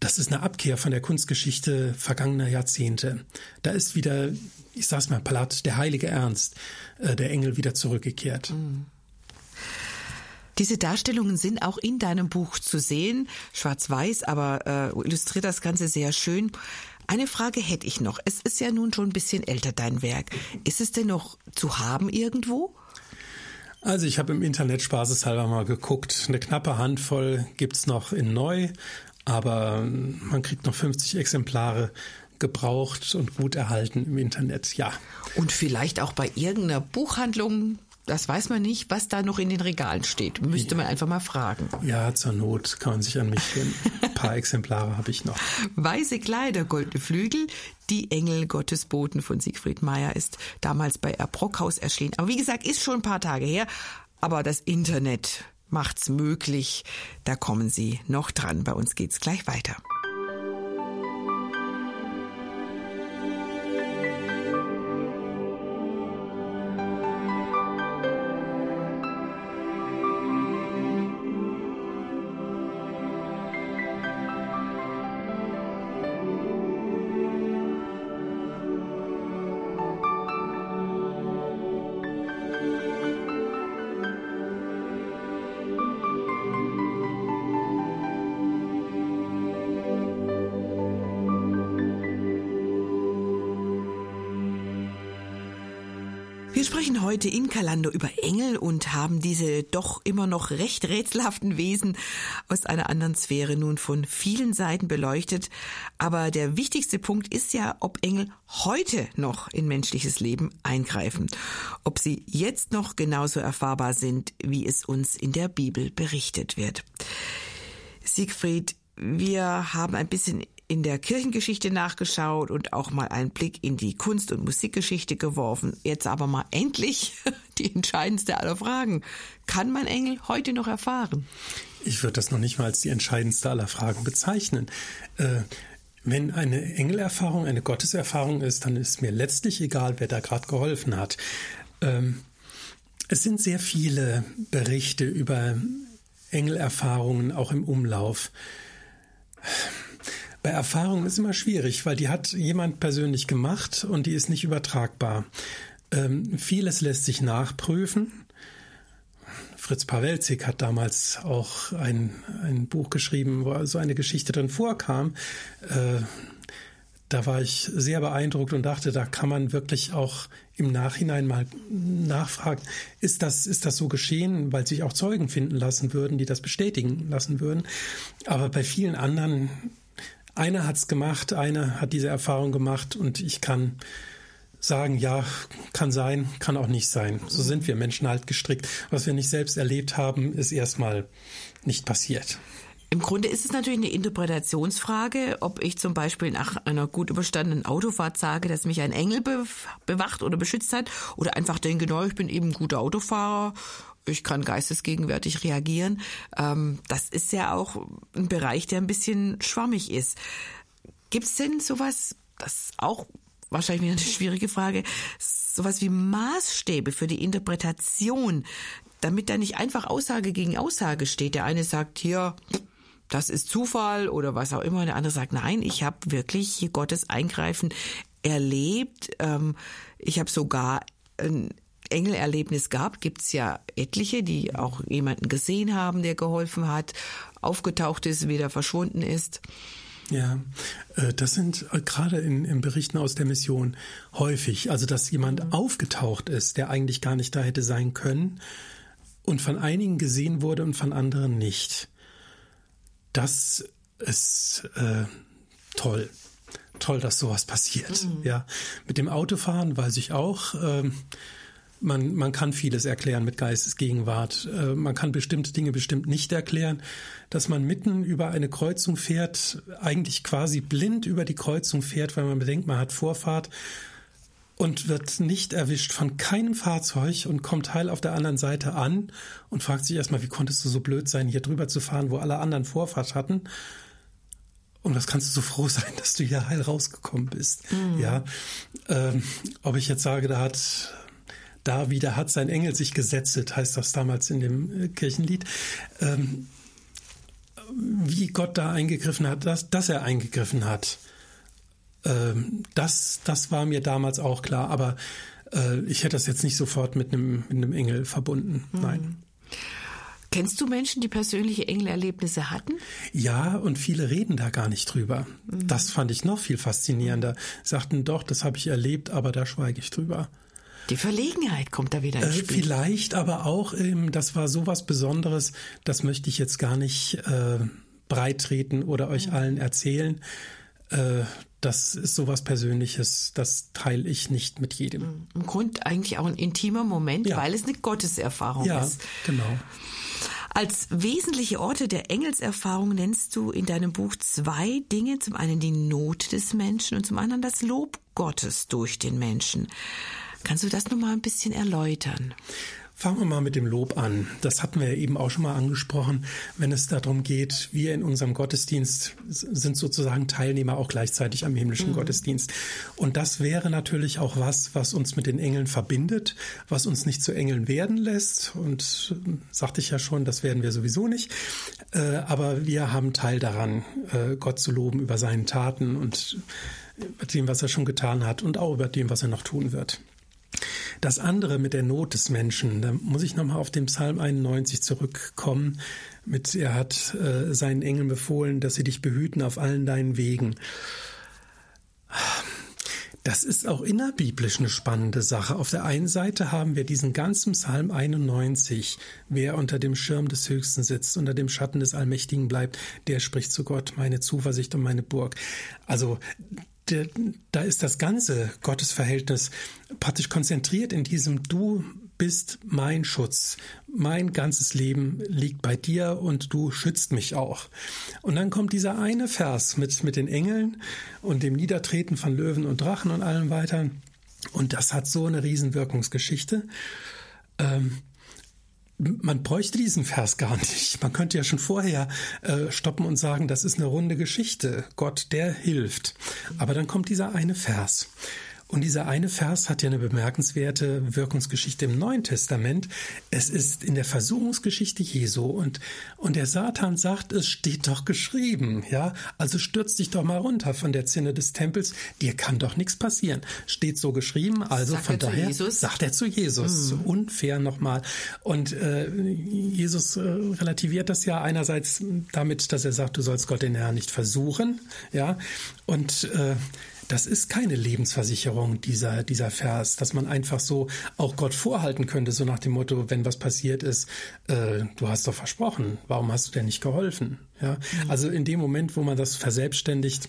S2: das ist eine Abkehr von der Kunstgeschichte vergangener Jahrzehnte. Da ist wieder, ich sag's mal platt, der heilige Ernst, äh, der Engel wieder zurückgekehrt. Mhm.
S1: Diese Darstellungen sind auch in deinem Buch zu sehen, schwarz-weiß, aber äh, illustriert das Ganze sehr schön. Eine Frage hätte ich noch. Es ist ja nun schon ein bisschen älter, dein Werk. Ist es denn noch zu haben irgendwo?
S2: Also ich habe im Internet spaßeshalber mal geguckt. Eine knappe Handvoll gibt's noch in neu aber man kriegt noch 50 Exemplare gebraucht und gut erhalten im Internet, ja.
S1: Und vielleicht auch bei irgendeiner Buchhandlung, das weiß man nicht, was da noch in den Regalen steht. Müsste ja. man einfach mal fragen.
S2: Ja, zur Not kann man sich an mich wenden. Ein paar Exemplare habe ich noch.
S1: Weiße Kleider, goldene Flügel, die Engel Gottesboten von Siegfried Meyer ist damals bei R. Brockhaus erschienen. Aber wie gesagt, ist schon ein paar Tage her. Aber das Internet macht's möglich. Da kommen Sie noch dran. Bei uns geht's gleich weiter. Heute in Kalando über Engel und haben diese doch immer noch recht rätselhaften Wesen aus einer anderen Sphäre nun von vielen Seiten beleuchtet. Aber der wichtigste Punkt ist ja, ob Engel heute noch in menschliches Leben eingreifen. Ob sie jetzt noch genauso erfahrbar sind, wie es uns in der Bibel berichtet wird. Siegfried, wir haben ein bisschen in der Kirchengeschichte nachgeschaut und auch mal einen Blick in die Kunst- und Musikgeschichte geworfen. Jetzt aber mal endlich die entscheidendste aller Fragen. Kann man Engel heute noch erfahren?
S2: Ich würde das noch nicht mal als die entscheidendste aller Fragen bezeichnen. Äh, wenn eine Engelerfahrung eine Gotteserfahrung ist, dann ist mir letztlich egal, wer da gerade geholfen hat. Ähm, es sind sehr viele Berichte über Engelerfahrungen auch im Umlauf. Bei Erfahrungen ist immer schwierig, weil die hat jemand persönlich gemacht und die ist nicht übertragbar. Ähm, vieles lässt sich nachprüfen. Fritz Pawelzig hat damals auch ein, ein Buch geschrieben, wo so eine Geschichte drin vorkam. Äh, da war ich sehr beeindruckt und dachte, da kann man wirklich auch im Nachhinein mal nachfragen, ist das, ist das so geschehen, weil sich auch Zeugen finden lassen würden, die das bestätigen lassen würden. Aber bei vielen anderen einer hat es gemacht, einer hat diese Erfahrung gemacht und ich kann sagen, ja, kann sein, kann auch nicht sein. So sind wir Menschen halt gestrickt. Was wir nicht selbst erlebt haben, ist erstmal nicht passiert.
S1: Im Grunde ist es natürlich eine Interpretationsfrage, ob ich zum Beispiel nach einer gut überstandenen Autofahrt sage, dass mich ein Engel bewacht oder beschützt hat, oder einfach denke, no, ich bin eben ein guter Autofahrer ich kann geistesgegenwärtig reagieren. Ähm, das ist ja auch ein Bereich, der ein bisschen schwammig ist. Gibt es denn sowas, das ist auch wahrscheinlich wieder eine schwierige Frage, sowas wie Maßstäbe für die Interpretation, damit da nicht einfach Aussage gegen Aussage steht. Der eine sagt hier, das ist Zufall oder was auch immer, der andere sagt, nein, ich habe wirklich Gottes Eingreifen erlebt. Ähm, ich habe sogar ein Engelerlebnis gab, gibt's ja etliche, die auch jemanden gesehen haben, der geholfen hat, aufgetaucht ist, wieder verschwunden ist.
S2: Ja, äh, das sind äh, gerade in, in Berichten aus der Mission häufig. Also, dass jemand aufgetaucht ist, der eigentlich gar nicht da hätte sein können und von einigen gesehen wurde und von anderen nicht. Das ist äh, toll. Toll, dass sowas passiert. Mhm. Ja, mit dem Autofahren weiß ich auch. Äh, man, man kann vieles erklären mit Geistesgegenwart. Äh, man kann bestimmte Dinge bestimmt nicht erklären. Dass man mitten über eine Kreuzung fährt, eigentlich quasi blind über die Kreuzung fährt, weil man bedenkt, man hat Vorfahrt und wird nicht erwischt von keinem Fahrzeug und kommt heil auf der anderen Seite an und fragt sich erstmal, wie konntest du so blöd sein, hier drüber zu fahren, wo alle anderen Vorfahrt hatten? Und was kannst du so froh sein, dass du hier heil rausgekommen bist? Mhm. Ja, ähm, ob ich jetzt sage, da hat da wieder hat sein Engel sich gesetzet, heißt das damals in dem äh, Kirchenlied. Ähm, wie Gott da eingegriffen hat, dass, dass er eingegriffen hat, ähm, das, das war mir damals auch klar. Aber äh, ich hätte das jetzt nicht sofort mit einem, mit einem Engel verbunden. Mhm. Nein.
S1: Kennst du Menschen, die persönliche Engelerlebnisse hatten?
S2: Ja, und viele reden da gar nicht drüber. Mhm. Das fand ich noch viel faszinierender. Sagten doch, das habe ich erlebt, aber da schweige ich drüber.
S1: Die Verlegenheit kommt da wieder ins
S2: äh,
S1: Spiel.
S2: Vielleicht, aber auch, ähm, das war so was Besonderes, das möchte ich jetzt gar nicht äh, breitreten oder euch mhm. allen erzählen. Äh, das ist sowas Persönliches, das teile ich nicht mit jedem. Mhm.
S1: Im Grund eigentlich auch ein intimer Moment, ja. weil es eine Gotteserfahrung
S2: ja,
S1: ist.
S2: Genau.
S1: Als wesentliche Orte der Engelserfahrung nennst du in deinem Buch zwei Dinge. Zum einen die Not des Menschen und zum anderen das Lob Gottes durch den Menschen. Kannst du das noch mal ein bisschen erläutern?
S2: Fangen wir mal mit dem Lob an. Das hatten wir ja eben auch schon mal angesprochen, wenn es darum geht, wir in unserem Gottesdienst sind sozusagen Teilnehmer auch gleichzeitig am himmlischen mhm. Gottesdienst. Und das wäre natürlich auch was, was uns mit den Engeln verbindet, was uns nicht zu Engeln werden lässt. Und äh, sagte ich ja schon, das werden wir sowieso nicht. Äh, aber wir haben Teil daran, äh, Gott zu loben über seinen Taten und über dem, was er schon getan hat und auch über dem, was er noch tun wird. Das andere mit der Not des Menschen, da muss ich nochmal auf den Psalm 91 zurückkommen. Mit, er hat äh, seinen Engeln befohlen, dass sie dich behüten auf allen deinen Wegen. Das ist auch innerbiblisch eine spannende Sache. Auf der einen Seite haben wir diesen ganzen Psalm 91. Wer unter dem Schirm des Höchsten sitzt, unter dem Schatten des Allmächtigen bleibt, der spricht zu Gott, meine Zuversicht und meine Burg. Also da ist das ganze Gottesverhältnis praktisch konzentriert in diesem Du bist mein Schutz. Mein ganzes Leben liegt bei dir und du schützt mich auch. Und dann kommt dieser eine Vers mit, mit den Engeln und dem Niedertreten von Löwen und Drachen und allem weiter. Und das hat so eine Riesenwirkungsgeschichte. Ähm, man bräuchte diesen Vers gar nicht. Man könnte ja schon vorher äh, stoppen und sagen, das ist eine runde Geschichte. Gott, der hilft. Aber dann kommt dieser eine Vers. Und dieser eine Vers hat ja eine bemerkenswerte Wirkungsgeschichte im Neuen Testament. Es ist in der Versuchungsgeschichte Jesu und, und der Satan sagt, es steht doch geschrieben, ja. Also stürz dich doch mal runter von der Zinne des Tempels. Dir kann doch nichts passieren. Steht so geschrieben. Also sagt von daher sagt er zu Jesus. Hm. Unfair nochmal. Und äh, Jesus äh, relativiert das ja einerseits damit, dass er sagt, du sollst Gott den Herrn nicht versuchen, ja. Und äh, das ist keine Lebensversicherung, dieser, dieser Vers, dass man einfach so auch Gott vorhalten könnte, so nach dem Motto, wenn was passiert ist, äh, du hast doch versprochen, warum hast du denn nicht geholfen? Ja, mhm. also in dem Moment, wo man das verselbstständigt,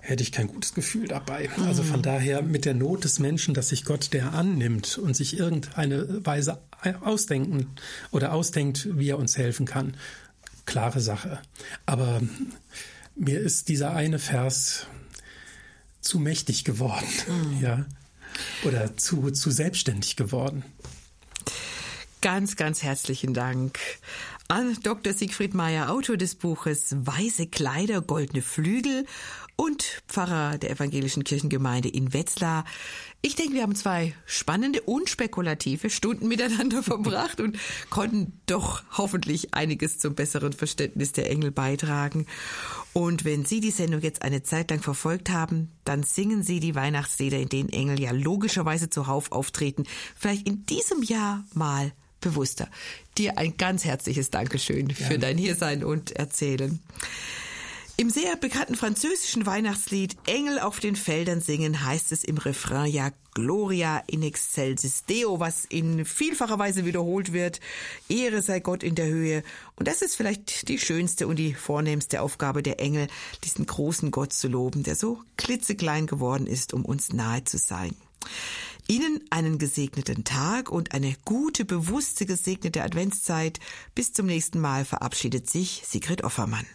S2: hätte ich kein gutes Gefühl dabei. Mhm. Also von daher mit der Not des Menschen, dass sich Gott der annimmt und sich irgendeine Weise ausdenken oder ausdenkt, wie er uns helfen kann. Klare Sache. Aber mir ist dieser eine Vers zu mächtig geworden, mhm. ja, oder zu, zu selbstständig geworden.
S1: Ganz, ganz herzlichen Dank an Dr. Siegfried Meyer, Autor des Buches Weiße Kleider, goldene Flügel und Pfarrer der evangelischen Kirchengemeinde in Wetzlar. Ich denke, wir haben zwei spannende und spekulative Stunden miteinander verbracht und konnten doch hoffentlich einiges zum besseren Verständnis der Engel beitragen. Und wenn Sie die Sendung jetzt eine Zeit lang verfolgt haben, dann singen Sie die Weihnachtslieder, in denen Engel ja logischerweise zuhauf auftreten. Vielleicht in diesem Jahr mal bewusster. Dir ein ganz herzliches Dankeschön ja. für dein Hiersein und Erzählen. Im sehr bekannten französischen Weihnachtslied Engel auf den Feldern singen heißt es im Refrain ja Gloria in excelsis Deo, was in vielfacher Weise wiederholt wird. Ehre sei Gott in der Höhe. Und das ist vielleicht die schönste und die vornehmste Aufgabe der Engel, diesen großen Gott zu loben, der so klitzeklein geworden ist, um uns nahe zu sein. Ihnen einen gesegneten Tag und eine gute, bewusste, gesegnete Adventszeit. Bis zum nächsten Mal verabschiedet sich Sigrid Offermann.